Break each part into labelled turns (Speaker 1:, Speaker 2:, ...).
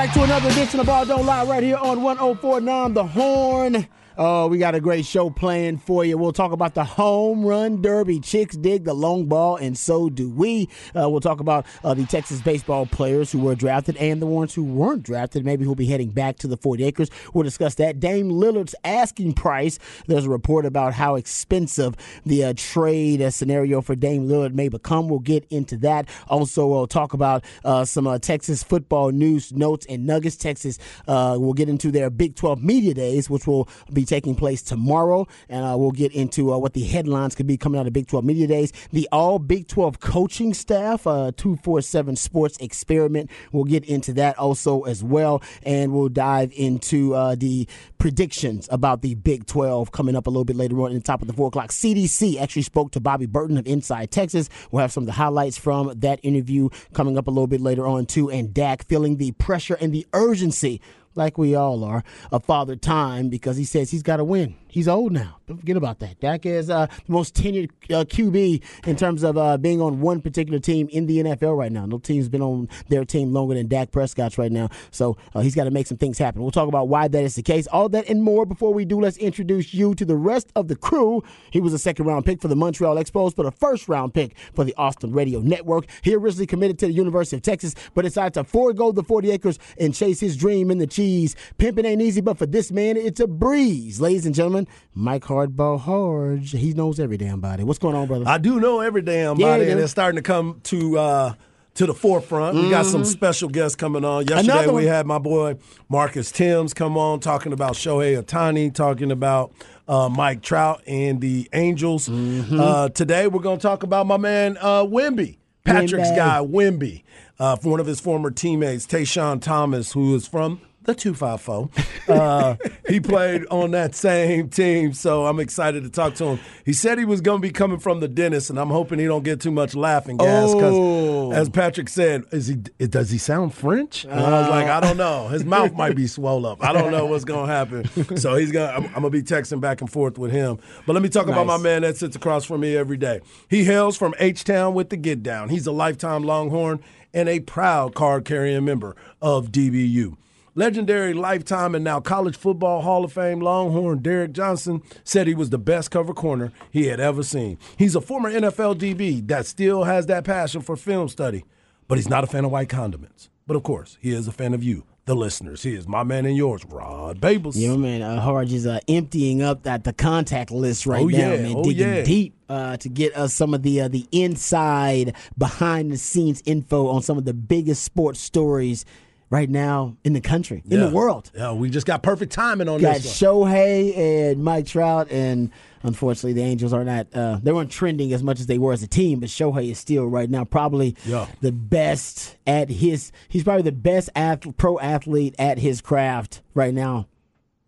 Speaker 1: Back to another edition of Ball Don't Lie right here on 1049 The Horn. Oh, we got a great show planned for you. We'll talk about the home run derby. Chicks dig the long ball, and so do we. Uh, we'll talk about uh, the Texas baseball players who were drafted and the ones who weren't drafted, maybe who'll be heading back to the 40 acres. We'll discuss that. Dame Lillard's asking price. There's a report about how expensive the uh, trade uh, scenario for Dame Lillard may become. We'll get into that. Also, we'll talk about uh, some Texas football news, notes, and nuggets. Texas, we'll get into their Big 12 Media Days, which will be taking place tomorrow, and uh, we'll get into uh, what the headlines could be coming out of Big 12 Media Days. The all Big 12 coaching staff, uh, 247 Sports Experiment. We'll get into that also as well, and we'll dive into uh, the predictions about the Big 12 coming up a little bit later on in the top of the 4 o'clock. CDC actually spoke to Bobby Burton of Inside Texas. We'll have some of the highlights from that interview coming up a little bit later on, too, and Dak feeling the pressure and the urgency like we all are, a father time because he says he's got to win. He's old now. Don't forget about that. Dak is uh, the most tenured uh, QB in terms of uh, being on one particular team in the NFL right now. No team's been on their team longer than Dak Prescott's right now. So uh, he's got to make some things happen. We'll talk about why that is the case. All that and more. Before we do, let's introduce you to the rest of the crew. He was a second round pick for the Montreal Expos, but a first round pick for the Austin Radio Network. He originally committed to the University of Texas, but decided to forego the 40 acres and chase his dream in the cheese. Pimping ain't easy, but for this man, it's a breeze. Ladies and gentlemen, Mike Hardball Harge. He knows every damn body. What's going on, brother?
Speaker 2: I do know every damn
Speaker 1: Yeah,
Speaker 2: body, and it's starting to come to uh, to the forefront. We got some special guests coming on. Yesterday,
Speaker 1: Mm-hmm. Another
Speaker 2: we
Speaker 1: one.
Speaker 2: had my boy Marcus Timms come on talking about Shohei Ohtani, talking about uh, Mike Trout and the Angels.
Speaker 1: Mm-hmm.
Speaker 2: Uh, today, we're going to talk about my man uh, Wemby, Patrick's
Speaker 1: Wemby.
Speaker 2: guy, Wemby, uh, from one of his former teammates, Tayshawn Thomas, who is from the 254. Uh, he played on that same team, so I'm excited to talk to him. He said he was going to be coming from the dentist, and I'm hoping he don't get too much laughing gas because,
Speaker 1: Oh.
Speaker 2: as Patrick said, is he does he sound French? And I was like, I don't know. His mouth might be swollen up. I don't know what's going to happen. So he's gonna. I'm, I'm gonna be texting back and forth with him. But let me talk about my man that sits across from me every day. He hails from H Town with the Get Down. He's a lifetime Longhorn and a proud card carrying member of DBU. Legendary lifetime and now college football Hall of Fame Longhorn Derrick Johnson said he was the best cover corner he had ever seen. He's a former NFL DB that still has that passion for film study, but he's not a fan of white condiments. But of course, he is a fan of you, the listeners. He is my man and yours, Rod Babers.
Speaker 1: Yeah, man, uh, Harge is uh, emptying up that the contact list right
Speaker 2: Oh,
Speaker 1: now,
Speaker 2: yeah.
Speaker 1: man,
Speaker 2: Oh,
Speaker 1: digging
Speaker 2: yeah.
Speaker 1: deep uh, to get us some of the uh, the inside, behind the scenes info on some of the biggest sports stories right now in the country, in the world.
Speaker 2: Yeah, we just got perfect timing on
Speaker 1: Got
Speaker 2: this. one.
Speaker 1: Shohei and Mike Trout, and unfortunately, the Angels are not. Uh, they weren't trending as much as they were as a team, but Shohei is still right now probably
Speaker 2: Yeah.
Speaker 1: the best at his. He's probably the best ath- pro athlete at his craft right now.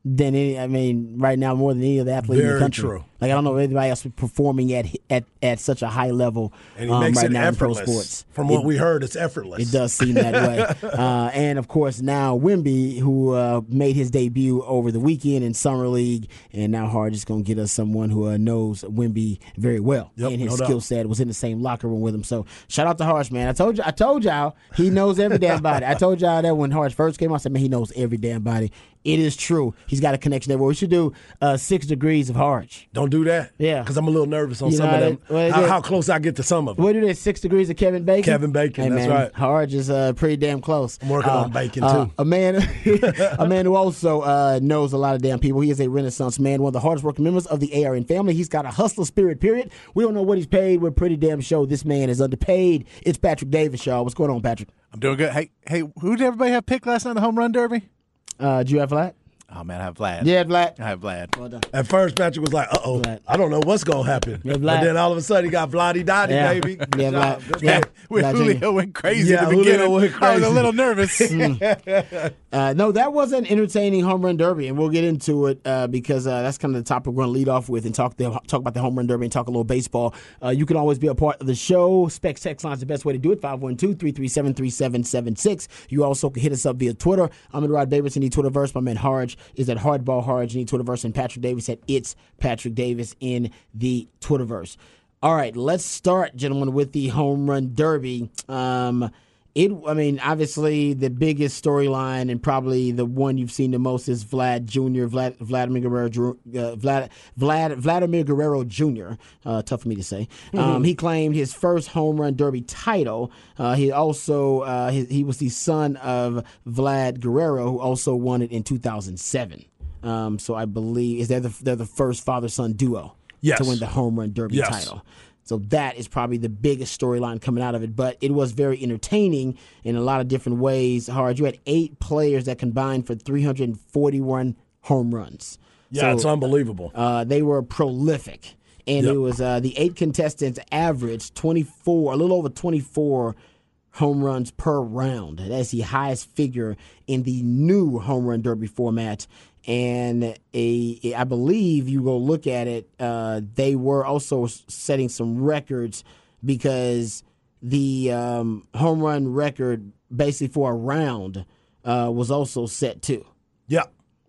Speaker 1: Than any, I mean, right now more than any other athlete in
Speaker 2: Very
Speaker 1: the country.
Speaker 2: true.
Speaker 1: Like I don't know if anybody else performing at at at such a high level
Speaker 2: And he
Speaker 1: um,
Speaker 2: makes
Speaker 1: right
Speaker 2: it
Speaker 1: now in pro sports.
Speaker 2: From
Speaker 1: It-
Speaker 2: what we heard, it's effortless.
Speaker 1: it does seem that way. Uh, and of course, now Wemby, who uh, made his debut over the weekend in Summer League, and now Hard is going to get us someone who uh, knows Wemby very well.
Speaker 2: Yep,
Speaker 1: and his
Speaker 2: no
Speaker 1: skill set was in the same locker room with him. So shout out to Harge, man. I told you, I told y'all he knows every damn body. I told y'all that when Harge first came out, I said, man, he knows every damn body. It is true. He's got a connection there. Well, we should do uh, six degrees of Harge.
Speaker 2: Don't do that.
Speaker 1: Yeah.
Speaker 2: Because I'm a little nervous on
Speaker 1: You
Speaker 2: some of them.
Speaker 1: well,
Speaker 2: how, how close I get to some of them.
Speaker 1: What did they? Six degrees of Kevin Bacon.
Speaker 2: Kevin Bacon,
Speaker 1: Hey,
Speaker 2: that's
Speaker 1: man,
Speaker 2: right.
Speaker 1: Harge is uh, pretty damn close.
Speaker 2: I'm working
Speaker 1: Uh,
Speaker 2: on bacon,
Speaker 1: uh,
Speaker 2: too.
Speaker 1: A man, a man who also uh, knows a lot of damn people. He is a Renaissance man, one of the hardest working members of the ARN family. He's got a hustler spirit. Period. We don't know what he's paid. We're pretty damn sure this man is underpaid. It's Patrick Davis, y'all. What's going on, Patrick?
Speaker 3: I'm doing good. Hey, hey, who did everybody have picked last night in the home run derby?
Speaker 1: Uh, do you have Vlad?
Speaker 3: Oh man, I have Vlad.
Speaker 1: Yeah, Vlad.
Speaker 3: I have Vlad.
Speaker 1: Well.
Speaker 2: At first, Patrick was like, uh oh,
Speaker 1: Vlad.
Speaker 2: I don't know what's going to happen.
Speaker 1: Yeah,
Speaker 2: but
Speaker 1: Vlad.
Speaker 2: then all of a sudden, he got Vladdy Dotty,
Speaker 1: Yeah.
Speaker 2: baby. Good
Speaker 1: Yeah,
Speaker 2: job.
Speaker 1: Vlad. Yeah.
Speaker 2: pick.
Speaker 3: When
Speaker 1: Vlad
Speaker 3: Julio
Speaker 1: Jr.
Speaker 3: went crazy
Speaker 2: Yeah,
Speaker 3: at the
Speaker 2: Julio
Speaker 3: beginning,
Speaker 2: went
Speaker 3: I was a little nervous.
Speaker 1: Uh, no, that was an entertaining home run derby, and we'll get into it uh, because uh, that's kind of the topic we're going to lead off with and talk the, talk about the home run derby and talk a little baseball. Uh, you can always be a part of the show. Specs text line is the best way to do it 512 337 3776. You also can hit us up via Twitter. I'm at Rod Davis in the Twitterverse. My man Harge is at Hardball in the Twitterverse, and Patrick Davis at It's Patrick Davis in the Twitterverse. All right, let's start, gentlemen, with the home run derby. Um, it. I mean, obviously, the biggest storyline and probably the one you've seen the most is Vlad Jr. Vlad, Vladimir Guerrero, uh, Vlad, Vlad, Vladimir Guerrero Jr. Uh, tough for me to say. Mm-hmm. Um, he claimed his first home run derby title. Uh, he also uh, he, he, was the son of Vlad Guerrero, who also won it in 2007. Um, so I believe is they're the they're the first father son duo
Speaker 2: yes.
Speaker 1: to win the home run derby
Speaker 2: yes.
Speaker 1: title. So that is probably the biggest storyline coming out of it. But it was very entertaining in a lot of different ways. Hard, you had eight players that combined for 341 home runs.
Speaker 2: Yeah, so, it's unbelievable.
Speaker 1: Uh, they were prolific, and yep. it was uh, the eight contestants averaged 24, a little over 24 home runs per round. That's the highest figure in the new home run derby format and a, I believe you go look at it, uh, they were also setting some records because the um, home run record basically for a round uh, was also set too.
Speaker 2: Yeah.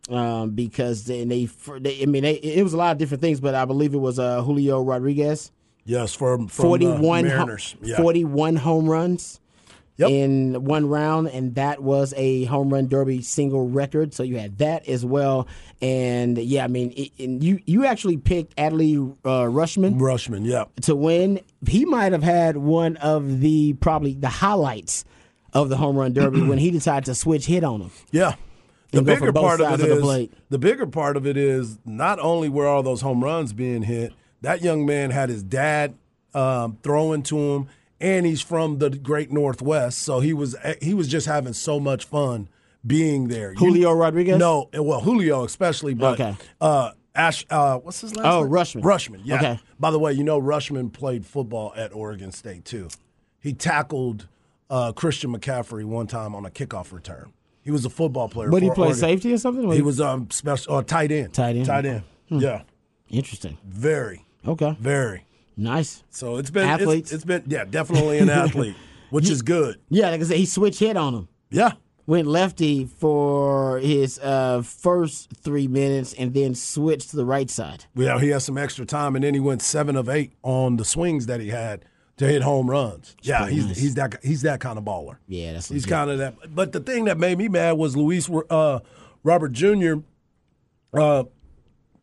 Speaker 1: Um, because they, they, they, I mean, they, it was a lot of different things, but I believe it was uh, Julio Rodriguez.
Speaker 2: Yes, for, from
Speaker 1: 41
Speaker 2: Mariners.
Speaker 1: yeah. 41 home runs
Speaker 2: yep.
Speaker 1: in one round, and that was a home run derby single record. So you had that as well, and yeah, I mean, it, and you you actually picked Adley uh, Rutschman.
Speaker 2: Rutschman, yeah,
Speaker 1: to win. He might have had one of the probably the highlights of the home run derby when he decided to switch hit on him.
Speaker 2: Yeah. The bigger part of it
Speaker 1: of
Speaker 2: is the, the bigger part of it is not only were all those home runs being hit, that young man had his dad um, throwing to him and he's from the great northwest so he was he was just having so much fun being there
Speaker 1: julio you, rodriguez
Speaker 2: no well julio especially but okay. uh, Ash, uh, what's his last
Speaker 1: oh,
Speaker 2: name?
Speaker 1: Rutschman.
Speaker 2: Rutschman, yeah.
Speaker 1: Okay.
Speaker 2: By the way, you know Rutschman played football at Oregon State too. He tackled uh, Christian McCaffrey one time on a kickoff return. He was a football player.
Speaker 1: But he played
Speaker 2: Oregon.
Speaker 1: safety or something.
Speaker 2: He was um special uh, tight end.
Speaker 1: Tight end.
Speaker 2: Tight end. Hmm. Yeah.
Speaker 1: Interesting.
Speaker 2: Very.
Speaker 1: Okay.
Speaker 2: Very.
Speaker 1: Nice.
Speaker 2: So it's been
Speaker 1: athletes.
Speaker 2: It's, it's been yeah, definitely an athlete, which is good.
Speaker 1: Yeah, like I said, he switched hit on him.
Speaker 2: Yeah.
Speaker 1: Went lefty for his uh, first three minutes and then switched to the right side.
Speaker 2: Yeah, he has some extra time, and then he went seven of eight on the swings that he had to hit home runs. That's yeah, he's nice. he's that he's that kind of baller.
Speaker 1: Yeah, that's
Speaker 2: he's kind of that. But the thing that made me mad was Luis uh, Robert Jr. Uh,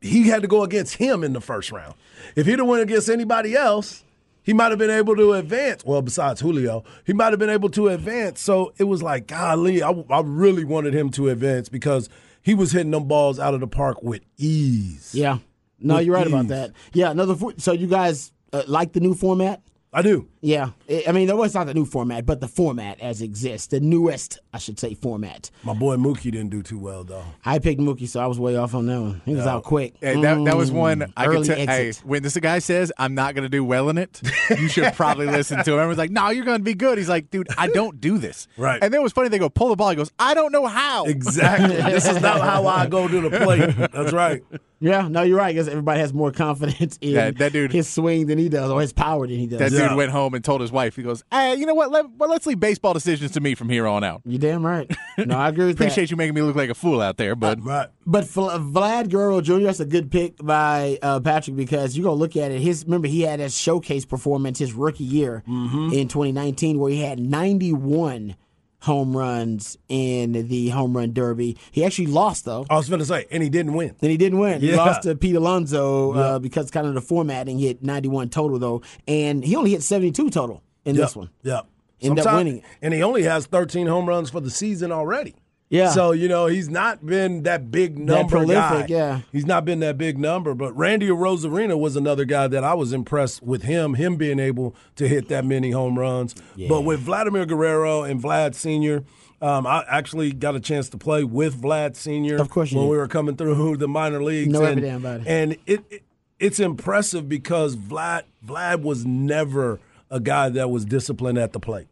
Speaker 2: he had to go against him in the first round. If he'd have went against anybody else, he might have been able to advance. Well, besides Julio, he might have been able to advance. So it was like, golly, I, I really wanted him to advance because he was hitting them balls out of the park with ease.
Speaker 1: Yeah. No,
Speaker 2: with
Speaker 1: you're right
Speaker 2: ease.
Speaker 1: about that. Yeah, another. So you guys uh, like the new format?
Speaker 2: I do.
Speaker 1: Yeah, I mean, it's not the new format, but the format as exists, the newest, I should say, format.
Speaker 2: My boy Mookie didn't do too well though.
Speaker 1: I picked Mookie, so I was way off on that one. He was out quick.
Speaker 3: Hey, that, that was one
Speaker 1: Mm,
Speaker 3: I
Speaker 1: early
Speaker 3: could tell. Hey,
Speaker 1: exit.
Speaker 3: when this guy says I'm not going to do well in it, you should probably listen to him. Everyone's like, "No, you're going to be good." He's like, "Dude, I don't do this."
Speaker 2: Right.
Speaker 3: And then it was funny. They go pull the ball. He goes, "I don't know how."
Speaker 2: Exactly. this is not how I go to the plate. That's right.
Speaker 1: Yeah, no, you're right. Because everybody has more confidence in
Speaker 3: That- that dude-
Speaker 1: his swing than he does, or his power than he does.
Speaker 3: That
Speaker 2: Yeah.
Speaker 3: dude went home and told his wife. He goes, "Hey, you know what? Let, well, let's leave baseball decisions to me from here on out."
Speaker 1: you damn right. No, I agree with that.
Speaker 3: Appreciate you making me look like a fool out there, but
Speaker 2: Right.
Speaker 1: But Vl- Vlad Guerrero Jr. That's a good pick by uh, Patrick because you're gonna look at it. His remember he had that showcase performance his rookie year
Speaker 2: Mm-hmm.
Speaker 1: in 2019 where he had 91 home runs in the home run derby. He actually lost though.
Speaker 2: I was going to say, and he didn't win.
Speaker 1: Then he didn't win. He lost to Pete Alonso
Speaker 2: Yeah.
Speaker 1: uh, because kind of the formatting. He hit 91 total though, and he only hit 72 total in this one.
Speaker 2: Yeah.
Speaker 1: Ended up winning it.
Speaker 2: And he only has 13 home runs for the season already.
Speaker 1: Yeah.
Speaker 2: So, you know, he's not been that big number
Speaker 1: prolific,
Speaker 2: guy.
Speaker 1: yeah.
Speaker 2: He's not been that big number. But Randy Arozarena was another guy that I was impressed with him, him being able to hit that many home runs. Yeah. But with Vladimir Guerrero and Vlad Sr., um, I actually got a chance to play with Vlad Sr.
Speaker 1: Of course
Speaker 2: when
Speaker 1: did.
Speaker 2: we were coming through the minor leagues.
Speaker 1: Know
Speaker 2: and,
Speaker 1: every damn about it.
Speaker 2: And it, it it's impressive because Vlad Vlad was never a guy that was disciplined at the plate.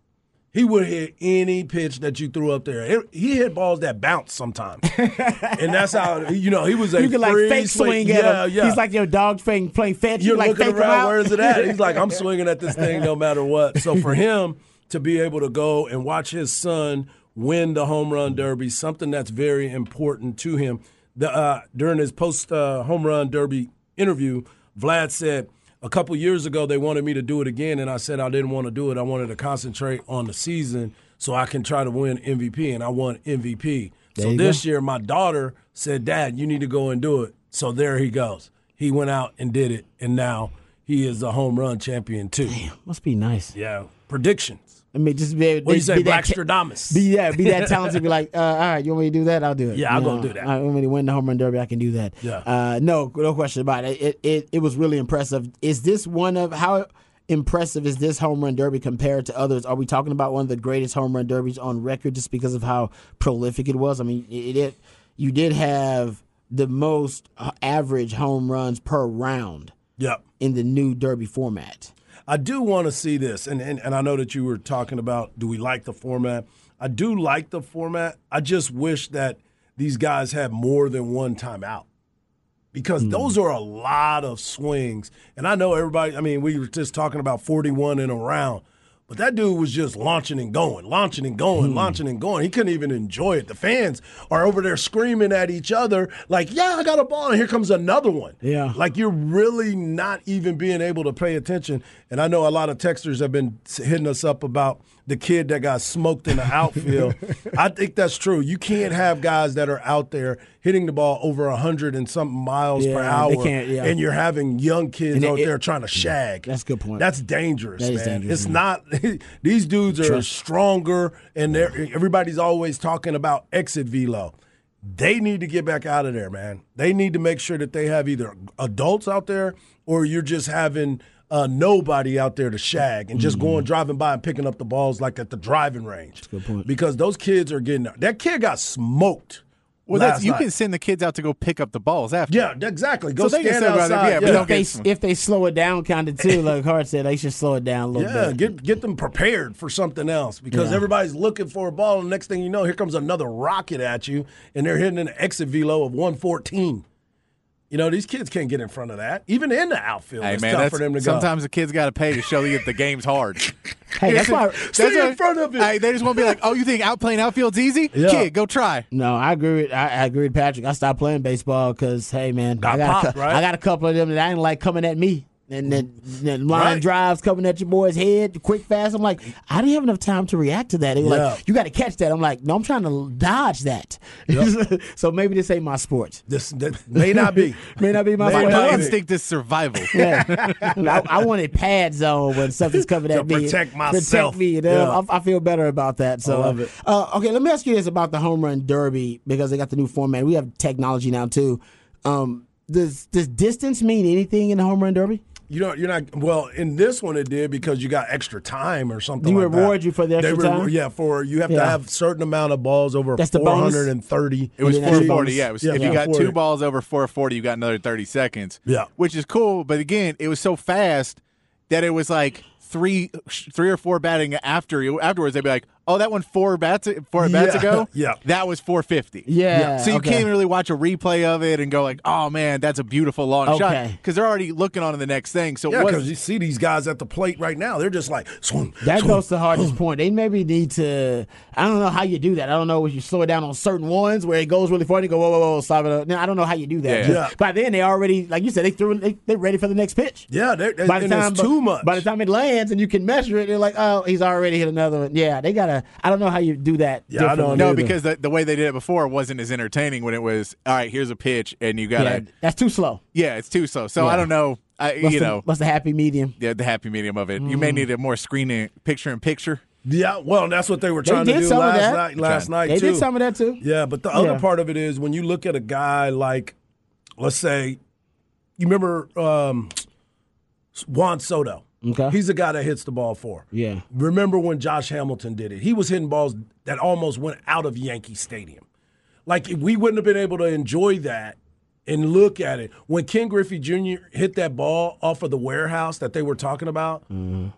Speaker 2: He would hit any pitch that you threw up there. He hit balls that bounce sometimes, and that's how you know he was a
Speaker 1: You can like
Speaker 2: free
Speaker 1: fake swing at
Speaker 2: yeah,
Speaker 1: him.
Speaker 2: Yeah,
Speaker 1: He's like your dog playing playing fetch.
Speaker 2: you're
Speaker 1: you like
Speaker 2: looking around. Where is it at? He's like, I'm swinging at this thing no matter what. So for him to be able to go and watch his son win the home run derby, something that's very important to him. The, uh, during his post uh, home run derby interview, Vlad said. A couple years ago, they wanted me to do it again, and I said I didn't want to do it. I wanted to concentrate on the season so I can try to win MVP. And I won MVP.
Speaker 1: There
Speaker 2: so this
Speaker 1: go.
Speaker 2: year, my daughter said, Dad, you need to go and do it. So there he goes. He went out and did it, and now he is a home run champion too.
Speaker 1: Must be nice.
Speaker 2: Yeah, predictions.
Speaker 1: I mean, just be able
Speaker 2: What you say,
Speaker 1: be that ta-
Speaker 2: Blackstradamus?
Speaker 1: Be yeah, be that talented. Be like, uh, all right, you want me to do that? I'll do it.
Speaker 2: Yeah, I'll go do that.
Speaker 1: I want me to win the home run derby. I can do that.
Speaker 2: Yeah.
Speaker 1: Uh, no, no question about it. It, it. it was really impressive. Is this one of how impressive is this home run derby compared to others? Are we talking about one of the greatest home run derbies on record just because of how prolific it was? I mean, it, it you did have the most uh, average home runs per round
Speaker 2: Yep.
Speaker 1: in the new derby format.
Speaker 2: I do want to see this, and, and and I know that you were talking about do we like the format? I do like the format. I just wish that these guys had more than one timeout because hmm. those are a lot of swings. And I know everybody. I mean, we were just talking about forty-one in a round. But that dude was just launching and going, launching and going, hmm. launching and going. He couldn't even enjoy it. The fans are over there screaming at each other, like, yeah, I got a ball, and here comes another one.
Speaker 1: Yeah.
Speaker 2: Like you're really not even being able to pay attention. And I know a lot of texters have been hitting us up about the kid that got smoked in the outfield. I think that's true. You can't have guys that are out there hitting the ball over a hundred and something miles per hour,
Speaker 1: yeah.
Speaker 2: and you're having young kids
Speaker 1: And
Speaker 2: out
Speaker 1: it-
Speaker 2: there trying to shag.
Speaker 1: That's a good point.
Speaker 2: That's dangerous,
Speaker 1: That
Speaker 2: man.
Speaker 1: dangerous,
Speaker 2: it's
Speaker 1: man.
Speaker 2: not. These dudes are
Speaker 1: Trust.
Speaker 2: stronger, and they're, everybody's always talking about exit velo. They need to get back out of there, man. They need to make sure that they have either adults out there or you're just having uh, nobody out there to shag and just going driving by and picking up the balls like at the driving range.
Speaker 1: Mm-hmm. good point.
Speaker 2: Because those kids are getting that kid got smoked.
Speaker 3: Well, that's you
Speaker 2: night.
Speaker 3: can send the kids out to go pick up the balls after.
Speaker 2: Yeah, exactly. Go
Speaker 3: So they can
Speaker 2: stand
Speaker 3: still go out
Speaker 2: outside.
Speaker 3: yeah,
Speaker 2: yeah.
Speaker 3: don't
Speaker 1: if they if they slow it down, kind of too, like Hart said, they should slow it down a little
Speaker 2: Yeah,
Speaker 1: bit.
Speaker 2: get get them prepared for something else because
Speaker 1: Yeah.
Speaker 2: everybody's looking for a ball, and the next thing you know, here comes another rocket at you, and they're hitting an exit velo of 114. You know, these kids can't get in front of that. Even in the outfield,
Speaker 3: Hey
Speaker 2: it's
Speaker 3: man,
Speaker 2: tough
Speaker 3: that's,
Speaker 2: for them to go.
Speaker 3: sometimes the kids got to pay to show you that the game's hard.
Speaker 1: hey, that's why.
Speaker 2: Stay in
Speaker 3: what-
Speaker 2: front of it.
Speaker 3: Hey, they just want to be like, "Oh, you think out playing outfield's easy?
Speaker 2: Yeah.
Speaker 3: Kid, go try."
Speaker 1: No, I agree with I, I agree with Patrick. I stopped playing baseball because hey man,
Speaker 2: Got
Speaker 1: I got
Speaker 2: popped,
Speaker 1: cou-
Speaker 2: right?
Speaker 1: I got a couple of them that I didn't like coming at me. And then, then line
Speaker 2: Right.
Speaker 1: drives coming at your boy's head, quick fast. I'm like, I didn't have enough time to react to that. They were
Speaker 2: Yeah.
Speaker 1: like, you got to catch that. I'm like, no, I'm trying to dodge that. so maybe this ain't my sport.
Speaker 2: this that may not be.
Speaker 1: May not be my
Speaker 2: May
Speaker 1: sport.
Speaker 2: not
Speaker 3: My instinct is survival.
Speaker 1: Yeah. I, I wanted pad zone when something's coming
Speaker 2: To
Speaker 1: at me.
Speaker 2: protect myself.
Speaker 1: Protect me. You know?
Speaker 2: Yeah.
Speaker 1: I, I feel better about that. So,
Speaker 2: I love it.
Speaker 1: Uh, okay, let me ask you this about the home run derby because they got the new format. We have technology now too. Um, does does distance mean anything in the home run derby?
Speaker 2: You know, you're not. Well, in this one, it did because you got extra time or something.
Speaker 1: They
Speaker 2: like that.
Speaker 1: reward you for the
Speaker 2: They
Speaker 1: extra time?
Speaker 2: Yeah, for you have to have certain amount of balls over
Speaker 1: That's the
Speaker 2: 430.
Speaker 3: It was
Speaker 1: And then that's
Speaker 3: 440. Yeah, it was,
Speaker 2: Yeah,
Speaker 3: if you got
Speaker 2: 440.
Speaker 3: two balls over 440, you got another 30 seconds.
Speaker 2: Yeah.
Speaker 3: which is cool. But again, it was so fast that it was like three, three or four batting after you. afterwards. They'd be like, "Oh, that one four bats, four bats ago.
Speaker 2: yeah.
Speaker 3: that was 450.
Speaker 1: Yeah,
Speaker 3: So you
Speaker 1: okay.
Speaker 3: can't really watch a replay of it and go like, "Oh man, that's a beautiful long shot,"
Speaker 1: Okay.
Speaker 3: because they're already looking on to the next thing. So
Speaker 2: Yeah, because you see these guys at the plate right now. They're just like swing.
Speaker 1: That
Speaker 2: swing.
Speaker 1: goes to the hardest point. They maybe need to. I don't know how you do that. I don't know if you slow it down on certain ones where it goes really far. And you go whoa whoa whoa stop it. Up. Now I don't know how you do that.
Speaker 3: Yeah.
Speaker 2: Yeah.
Speaker 1: By then they already like you said they threw they they're ready for the next pitch.
Speaker 2: Yeah, they're,
Speaker 1: By the
Speaker 2: and
Speaker 1: time
Speaker 2: it's too much.
Speaker 1: By the time it lands and you can measure it, they're like, oh, he's already hit another one. Yeah, they gotta. I don't know how you do that.
Speaker 2: Yeah, I don't
Speaker 1: differently.
Speaker 3: no,
Speaker 2: either.
Speaker 3: because the, the way they did it before wasn't as entertaining when it was all right. Here's a pitch, and you gotta
Speaker 1: that's too slow.
Speaker 3: yeah, it's too slow. So
Speaker 1: Yeah.
Speaker 3: I don't know. I,
Speaker 1: What's
Speaker 3: you
Speaker 1: the,
Speaker 3: know,
Speaker 1: what's the happy medium?
Speaker 3: yeah, the happy medium of it. You
Speaker 1: Mm.
Speaker 3: may need a more screening picture in picture.
Speaker 2: yeah, well, that's what they were trying to do last night. Last night
Speaker 1: They
Speaker 2: too.
Speaker 1: did some of that too.
Speaker 2: Yeah, but the other part of it is when you look at a guy like, let's say, you remember um, Juan Soto.
Speaker 1: Okay.
Speaker 2: He's the guy that hits the ball for.
Speaker 1: Yeah.
Speaker 2: Remember when Josh Hamilton did it? He was hitting balls that almost went out of Yankee Stadium. Like if we wouldn't have been able to enjoy that and look at it when Ken Griffey Jr. hit that ball off of the warehouse that they were talking about. Mm-hmm.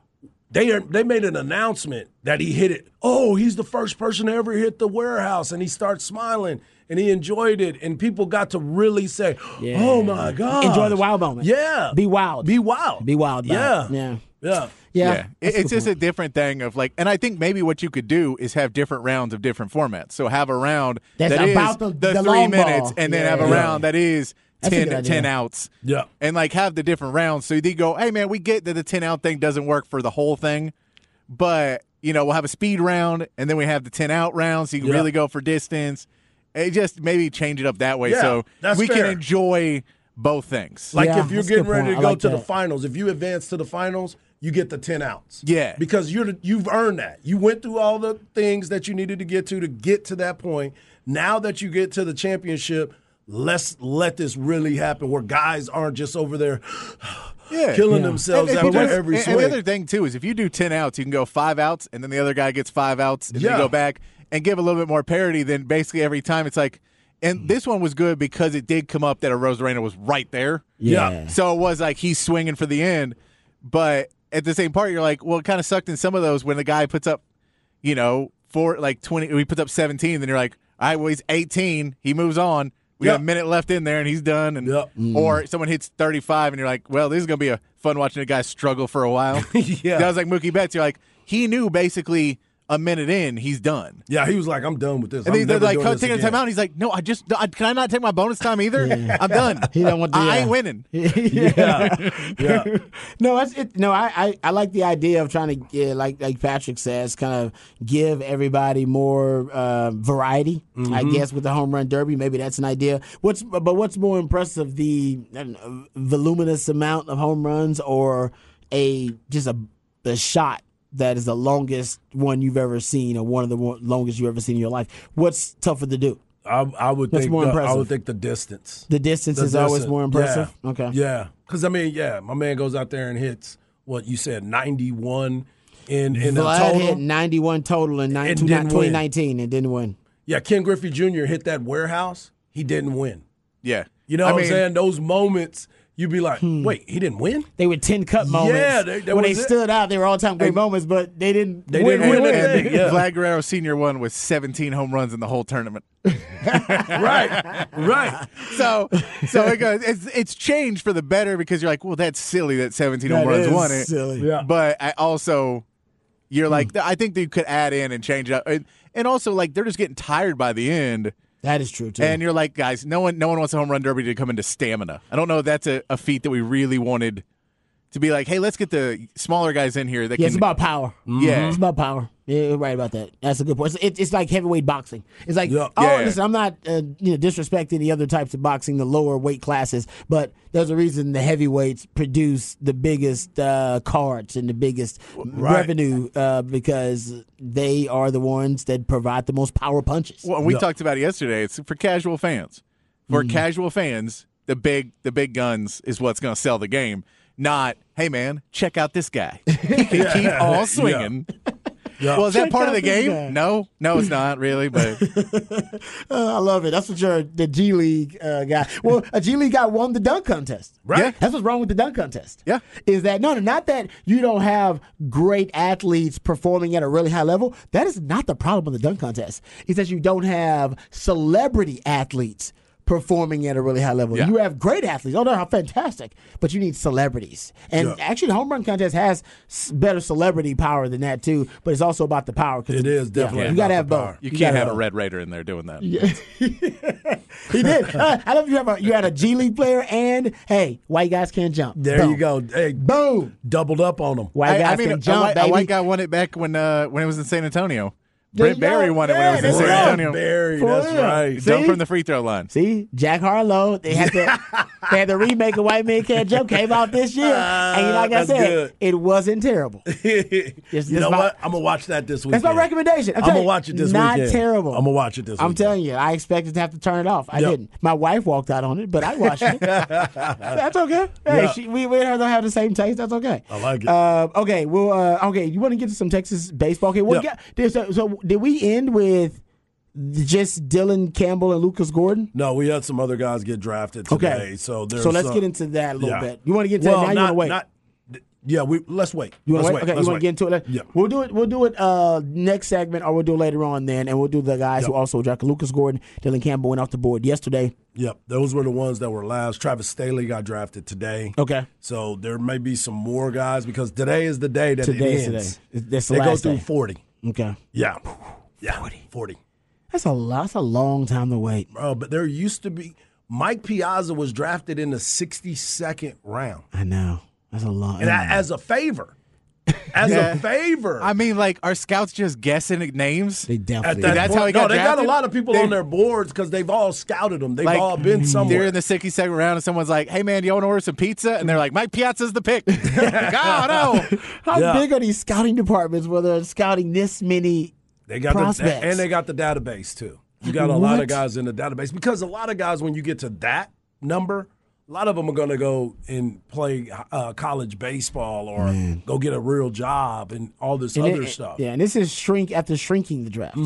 Speaker 2: They are, they made an announcement that he hit it. Oh, he's the first person to ever hit the warehouse, and he starts smiling and he enjoyed it, and people got to really say,
Speaker 1: Yeah.
Speaker 2: "Oh my god!"
Speaker 1: Enjoy the wild moment.
Speaker 2: Yeah,
Speaker 1: Be wild.
Speaker 2: Be wild.
Speaker 1: Be wild.
Speaker 2: Yeah,
Speaker 1: it. Yeah.
Speaker 2: yeah.
Speaker 1: Yeah.
Speaker 3: It-
Speaker 1: That's a
Speaker 3: it's
Speaker 1: good
Speaker 3: just a different thing of like, and I think maybe what you could do is have different rounds of different formats. So have a round
Speaker 1: That's
Speaker 3: that is
Speaker 1: about the- the
Speaker 3: three minutes,
Speaker 1: ball.
Speaker 3: and then
Speaker 1: Yeah.
Speaker 3: have a
Speaker 1: Yeah.
Speaker 3: round that is
Speaker 1: That's
Speaker 3: 10,
Speaker 1: good
Speaker 3: 10 outs.
Speaker 2: Yeah.
Speaker 3: And like have the different rounds. So they go, hey man, we get that the 10 out thing doesn't work for the whole thing, but you know, we'll have a speed round, and then we have the ten out round, so you can
Speaker 2: Yeah.
Speaker 3: really go for distance. It just maybe change it up that way,
Speaker 2: Yeah,
Speaker 3: so
Speaker 2: that's
Speaker 3: we
Speaker 2: fair.
Speaker 3: can enjoy both things.
Speaker 2: Like
Speaker 1: Yeah,
Speaker 2: if you're getting ready
Speaker 1: point.
Speaker 2: to
Speaker 1: I
Speaker 2: go
Speaker 1: like
Speaker 2: to the finals, if you advance to the finals, you get the ten outs.
Speaker 3: Yeah.
Speaker 2: because you're you've earned that. You went through all the things that you needed to get to to get to that point. Now that you get to the championship, let's let this really happen. Where guys aren't just over there
Speaker 3: yeah.
Speaker 2: killing
Speaker 1: Yeah.
Speaker 2: themselves
Speaker 3: And- and
Speaker 2: after
Speaker 3: because-
Speaker 2: every
Speaker 3: and-
Speaker 2: swing.
Speaker 3: And the other thing too is if you do ten outs, you can go five outs, and then the other guy gets five outs, and then
Speaker 2: Yeah.
Speaker 3: you go back and give a little bit more parity. Then basically every time it's like, and mm. this one was good because it did come up that Arozarena was right there.
Speaker 2: Yeah.
Speaker 3: So it was like he's swinging for the end, but at the same part, you're like, well, it kind of sucked in some of those when the guy puts up, you know, four like twenty, he puts up seventeen, then you're like, all right, well, he's eighteen, he moves on. We got a minute left in there, and he's done. And
Speaker 2: Yep. Mm.
Speaker 3: or someone hits 35, and you're like, well, this is gonna be a fun watching a guy struggle for a while.
Speaker 2: Yeah.
Speaker 3: that was like Mookie Betts. You're like, he knew basically a minute in, he's done.
Speaker 2: yeah, he was like, "I'm done with this."
Speaker 3: And
Speaker 2: I'm
Speaker 3: they're like,
Speaker 2: doing
Speaker 3: "Oh,
Speaker 2: this
Speaker 3: taking a timeout. He's like, no, I just, I, can I not take my bonus time either? I'm done.
Speaker 1: He don't want to.
Speaker 3: I
Speaker 1: uh,
Speaker 3: ain't winning.
Speaker 2: Yeah, yeah.
Speaker 1: No, that's it. No, I, I, I like the idea of trying to, yeah, like like Patrick says, kind of give everybody more uh, variety. I guess with the home run derby, maybe that's an idea. What's but what's more impressive, the know, voluminous amount of home runs or a just a the shot that is the longest one you've ever seen or one of the longest you've ever seen in your life? What's tougher to do?
Speaker 2: I, I would
Speaker 1: What's
Speaker 2: think.
Speaker 1: more
Speaker 2: the, I would think the distance.
Speaker 1: The distance
Speaker 2: The
Speaker 1: is always more impressive.
Speaker 2: Yeah.
Speaker 1: Okay.
Speaker 2: Yeah, because I mean, yeah, my man goes out there and hits what you said, 91 in in a
Speaker 1: Vlad
Speaker 2: total.
Speaker 1: hit 91 total in nine-
Speaker 2: And win.
Speaker 1: 2019 and didn't win.
Speaker 2: Yeah, Ken Griffey Jr. hit that warehouse. He didn't win.
Speaker 3: Yeah.
Speaker 2: You know
Speaker 3: I
Speaker 2: what
Speaker 3: mean,
Speaker 2: I'm saying? Those moments, you'd be like,
Speaker 1: Hmm.
Speaker 2: wait, he didn't win?
Speaker 1: They were 10 cut moments.
Speaker 2: Yeah, they- that
Speaker 1: when they
Speaker 2: it.
Speaker 1: stood out, they were all time great moments, but they didn't
Speaker 2: They
Speaker 1: win,
Speaker 2: didn't
Speaker 1: win,
Speaker 2: win
Speaker 1: win.
Speaker 2: anything. Yeah.
Speaker 3: Vlad Guerrero Senior won with 17 home runs in the whole tournament.
Speaker 2: right, right.
Speaker 3: So, so it goes. It's it's changed for the better because you're like, well, that's silly that 17 home runs
Speaker 1: is
Speaker 3: won it.
Speaker 1: silly.
Speaker 2: Yeah.
Speaker 3: But I also, you're like, I think they could add in and change up, and, and also like they're just getting tired by the end.
Speaker 1: That is true, too.
Speaker 3: And you're like, guys, no one, no one wants a home run derby to come into stamina. I don't know if that's a, a feat that we really wanted to be like, hey, let's get the smaller guys in here that
Speaker 1: yeah,
Speaker 3: can.
Speaker 1: it's about power.
Speaker 3: Yeah.
Speaker 1: It's about power. Yeah, you're right about that. That's a good point. It's, it's like heavyweight boxing. It's like,
Speaker 2: Yeah.
Speaker 1: oh,
Speaker 3: Yeah, yeah.
Speaker 1: listen, I'm not uh, you know disrespecting the other types of boxing, the lower weight classes, but there's a reason the heavyweights produce the biggest uh, cards and the biggest
Speaker 2: Right.
Speaker 1: revenue uh, because they are the ones that provide the most power punches.
Speaker 3: Well, we
Speaker 2: Yeah.
Speaker 3: talked about it yesterday. It's for casual fans. For
Speaker 1: Mm-hmm.
Speaker 3: casual fans, the big the big guns is what's going to sell the game. Not, hey man, check out this guy. He can keep all swinging.
Speaker 2: Yeah.
Speaker 3: Well, is that
Speaker 1: Check
Speaker 3: part of the game?
Speaker 1: guy.
Speaker 3: No, no, it's not really. But
Speaker 1: Uh, I love it. That's what you're the G League uh, guy. Well, a G League guy won the dunk contest.
Speaker 2: Right.
Speaker 3: Yeah.
Speaker 1: That's what's wrong with the dunk contest.
Speaker 3: Yeah.
Speaker 1: Is that no, no, not that you don't have great athletes performing at a really high level. That is not the problem with the dunk contest. It's that you don't have celebrity athletes performing at a really high level.
Speaker 3: Yeah.
Speaker 1: You have great athletes. Oh, they're fantastic. But you need celebrities. And
Speaker 2: Yeah.
Speaker 1: actually, the home run contest has better celebrity power than that, too. But it's also about the power. 'cause
Speaker 2: It is definitely
Speaker 1: You got to have
Speaker 2: the
Speaker 1: both.
Speaker 2: power.
Speaker 3: you, can't have a. Red Raider in there doing that.
Speaker 1: He did. Uh, I love you have a you had a G League player and hey, white guys can't jump.
Speaker 2: There
Speaker 1: Boom.
Speaker 2: you go. Hey,
Speaker 1: Boom.
Speaker 2: doubled up on him.
Speaker 1: White
Speaker 3: I,
Speaker 1: guys
Speaker 3: I mean,
Speaker 1: can
Speaker 3: a
Speaker 1: jump,
Speaker 3: white,
Speaker 1: baby.
Speaker 3: a white guy won it back when uh, when it was in San Antonio. Brent. Barry won it when it was in San
Speaker 1: there you go.
Speaker 3: Antonio.
Speaker 2: Barry, that's right.
Speaker 3: Dunk from the free throw line.
Speaker 1: See, Jack Harlow. They had to they had the remake of White Man Can't Jump came out this year, and like I said,
Speaker 2: good.
Speaker 1: it wasn't terrible.
Speaker 2: you know
Speaker 1: my-
Speaker 2: what? I'm gonna watch that this weekend.
Speaker 1: That's my recommendation. I'm,
Speaker 2: I'm gonna
Speaker 1: you,
Speaker 2: watch it this
Speaker 1: not
Speaker 2: weekend.
Speaker 1: Not terrible.
Speaker 2: I'm gonna watch it this week.
Speaker 1: I'm
Speaker 2: weekend.
Speaker 1: telling you, I expected to have to turn it off. I
Speaker 2: Yep.
Speaker 1: didn't. My wife walked out on it, but I watched it. That's okay. Hey,
Speaker 2: Yeah.
Speaker 1: she, we, we and her don't have the same taste. That's okay.
Speaker 2: I like it.
Speaker 1: Uh, okay, well, uh, okay. You want to get to some Texas baseball? Okay, what
Speaker 2: Yeah.
Speaker 1: got- so, so did we end with just Dylan Campbell and Lucas Gordon?
Speaker 2: No, we had some other guys get drafted today. Okay. So there's
Speaker 1: So let's
Speaker 2: uh,
Speaker 1: get into that a little
Speaker 2: yeah.
Speaker 1: bit. You want to get into
Speaker 2: well,
Speaker 1: that now?
Speaker 2: not,
Speaker 1: you to wait?
Speaker 2: not- yeah, we let's wait.
Speaker 1: You want to wait?
Speaker 2: wait.
Speaker 1: Okay,
Speaker 2: let's
Speaker 1: you want to get into it?
Speaker 2: Yeah.
Speaker 1: We'll do it. We'll do it uh, next segment, or we'll do it later on then, and we'll do the guys who also drafted Lucas Gordon, Dylan Campbell went off the board yesterday.
Speaker 2: Yep, those were the ones that were last. Travis Sthele got drafted today.
Speaker 1: Okay.
Speaker 2: So there may be some more guys because today is the day that
Speaker 1: Today
Speaker 2: it
Speaker 1: is
Speaker 2: ends.
Speaker 1: today. That's the
Speaker 2: they go through
Speaker 1: day.
Speaker 2: 40.
Speaker 1: Okay.
Speaker 2: Yeah. Yeah. 40.
Speaker 1: That's a lot. That's a long time to wait.
Speaker 2: Bro, but there used to be Mike Piazza was drafted in the 62nd round.
Speaker 1: I know. That's a long.
Speaker 2: And I, as a favor. as
Speaker 3: Yeah.
Speaker 2: a favor.
Speaker 3: I mean, like, are scouts just guessing names?
Speaker 1: They definitely.
Speaker 2: that
Speaker 3: That's
Speaker 2: point,
Speaker 3: how he got
Speaker 2: no,
Speaker 3: got
Speaker 2: they got a lot of people
Speaker 3: They-
Speaker 2: on their boards because they've all scouted them. They've
Speaker 3: Like,
Speaker 2: all been
Speaker 3: mm-hmm.
Speaker 2: somewhere.
Speaker 3: They're in the 62nd round, and someone's like, "Hey, man, do you want to order some pizza?" And they're like, "Mike Piazza's the pick." God, oh, no.
Speaker 1: How
Speaker 2: Yeah.
Speaker 1: big are these scouting departments where they're scouting this many?
Speaker 2: They got the, and they got the database too. You got a lot of guys in the database because a lot of guys, when you get to that number, a lot of them are going to go and play uh, college baseball or go get a real job and all this
Speaker 1: And
Speaker 2: other
Speaker 1: it-
Speaker 2: stuff.
Speaker 1: Yeah, and this is shrink after shrinking the draft.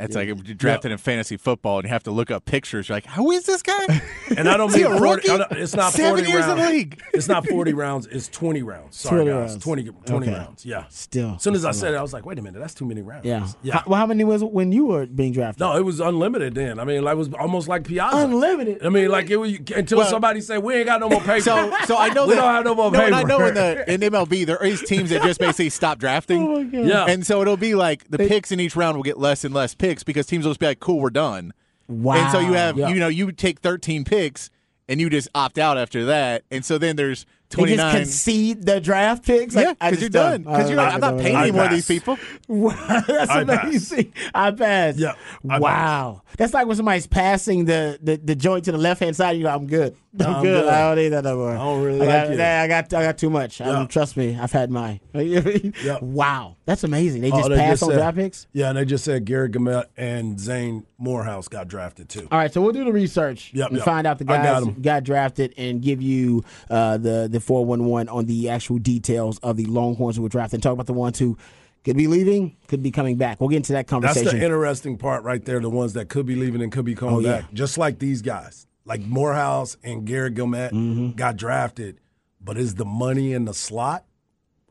Speaker 3: That's like if you're drafted in fantasy football and you have to look up pictures. You're like, "Who is this guy?"
Speaker 2: And I don't mean
Speaker 3: a
Speaker 2: 40,
Speaker 3: rookie?
Speaker 2: Don't- it's not
Speaker 3: Seven
Speaker 2: 40
Speaker 3: years in
Speaker 2: rounds.
Speaker 3: the league.
Speaker 2: It's not 40 rounds. It's 20 rounds. Sorry,
Speaker 1: 20
Speaker 2: guys.
Speaker 1: rounds.
Speaker 2: 20, 20
Speaker 1: Okay.
Speaker 2: rounds. Yeah.
Speaker 1: Still,
Speaker 2: As soon as I said it, I was like, wait a minute, that's too many rounds.
Speaker 1: yeah.
Speaker 2: Yeah.
Speaker 1: How, well, how many was it when you were being drafted?
Speaker 2: no, it was unlimited then. I mean, like, it was almost like Piazza.
Speaker 1: Unlimited?
Speaker 2: I mean, like, it was, until
Speaker 3: Well-
Speaker 2: somebody said, we ain't got no more paper.
Speaker 3: So, so I know
Speaker 2: we
Speaker 3: that.
Speaker 2: don't have no more
Speaker 3: no,
Speaker 2: paper.
Speaker 3: and I know in the in MLB there is teams that just basically stop drafting.
Speaker 1: Oh, my God.
Speaker 2: Yeah.
Speaker 3: And so it'll be like the picks in each round will get less and less picks because teams will just be like, "Cool, we're done."
Speaker 1: Wow.
Speaker 3: And so you have
Speaker 1: Yeah.
Speaker 3: you know you take 13 picks and you just opt out after that, and so then there's
Speaker 1: They just concede the draft picks. Like,
Speaker 3: yeah, because you're done. Because you're like, I'm not paying any more of these people.
Speaker 1: That's
Speaker 2: I pass.
Speaker 1: amazing. I pass.
Speaker 2: Yeah, I
Speaker 1: wow. That's like when somebody's passing the, the, the joint to the left hand side. You go, I'm good. I'm,
Speaker 2: I'm
Speaker 1: good.
Speaker 2: good.
Speaker 1: I don't need that no more.
Speaker 2: I don't really
Speaker 1: I got,
Speaker 2: like
Speaker 1: I got I got too much. Um,
Speaker 2: Yeah.
Speaker 1: trust me, I've had mine. Wow, that's amazing. They
Speaker 2: Oh,
Speaker 1: just
Speaker 2: they
Speaker 1: pass
Speaker 2: just
Speaker 1: on
Speaker 2: said-
Speaker 1: draft picks.
Speaker 2: Yeah, and they just said Garrett Guillemette and Zane Morehouse got drafted too.
Speaker 1: All right, so we'll do the research
Speaker 2: Yep,
Speaker 1: and
Speaker 2: yep.
Speaker 1: find out the
Speaker 2: I got
Speaker 1: got, drafted and give you uh, the the four one one on the actual details of the Longhorns who were drafted. And talk about the ones who could be leaving, could be coming back. We'll get into that conversation.
Speaker 2: That's the interesting part right there. The ones that could be leaving and could be coming
Speaker 1: Oh, yeah.
Speaker 2: back, just like these guys, like Morehouse and Garrett Guillemette
Speaker 1: Mm-hmm.
Speaker 2: got drafted. But is the money in the slot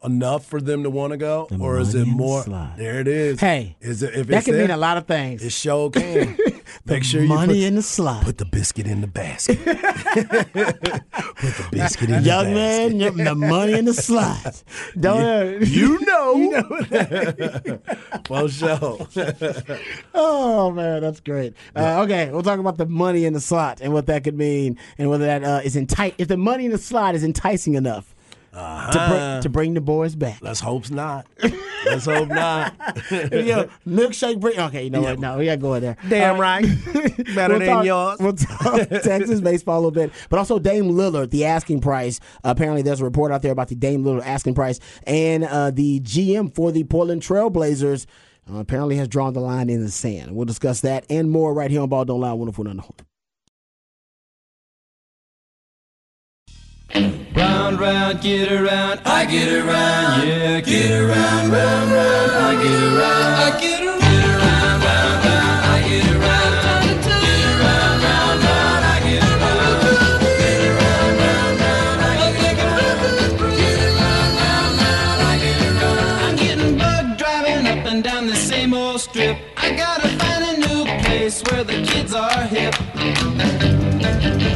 Speaker 2: enough for them to want to go, or is it
Speaker 1: in the
Speaker 2: more?
Speaker 1: slot.
Speaker 2: There it is.
Speaker 1: Hey,
Speaker 2: is it if
Speaker 1: that could
Speaker 2: there,
Speaker 1: mean a lot of things.
Speaker 2: It sure can. Make sure you
Speaker 1: Money
Speaker 2: put,
Speaker 1: in the slot.
Speaker 2: put the biscuit in the basket. put the biscuit in
Speaker 1: Young
Speaker 2: the basket.
Speaker 1: Young man, the money in the slot. Don't
Speaker 2: You know. well, show.
Speaker 1: Oh man, that's great. Uh, okay, we'll talk about the money in the slot and what that could mean, and whether that uh, is entice. If the money in the slot is enticing enough to, bring, to bring the boys back.
Speaker 2: Let's hope not. Let's hope not.
Speaker 1: yeah, milkshake bring. Okay, you know what? No, we gotta go in there.
Speaker 2: Damn right. Better
Speaker 1: We'll
Speaker 2: than
Speaker 1: talk-
Speaker 2: yours.
Speaker 1: We'll talk Texas baseball a little bit, but also Dame Lillard, the asking price. apparently, there's a report out there about the Dame Lillard asking price, and uh, the GM for the Portland Trailblazers uh, apparently has drawn the line in the sand. We'll discuss that and more right here on Ball Don't Lie, wonderful on the horn.
Speaker 4: Round, round, get around, I get around, yeah, get around, round, round, I get around, I get around, get around, round, round, I get around, get around, round, round, I get around. I'm getting bug driving up and down the same old strip. I gotta find a new place where the kids are hip.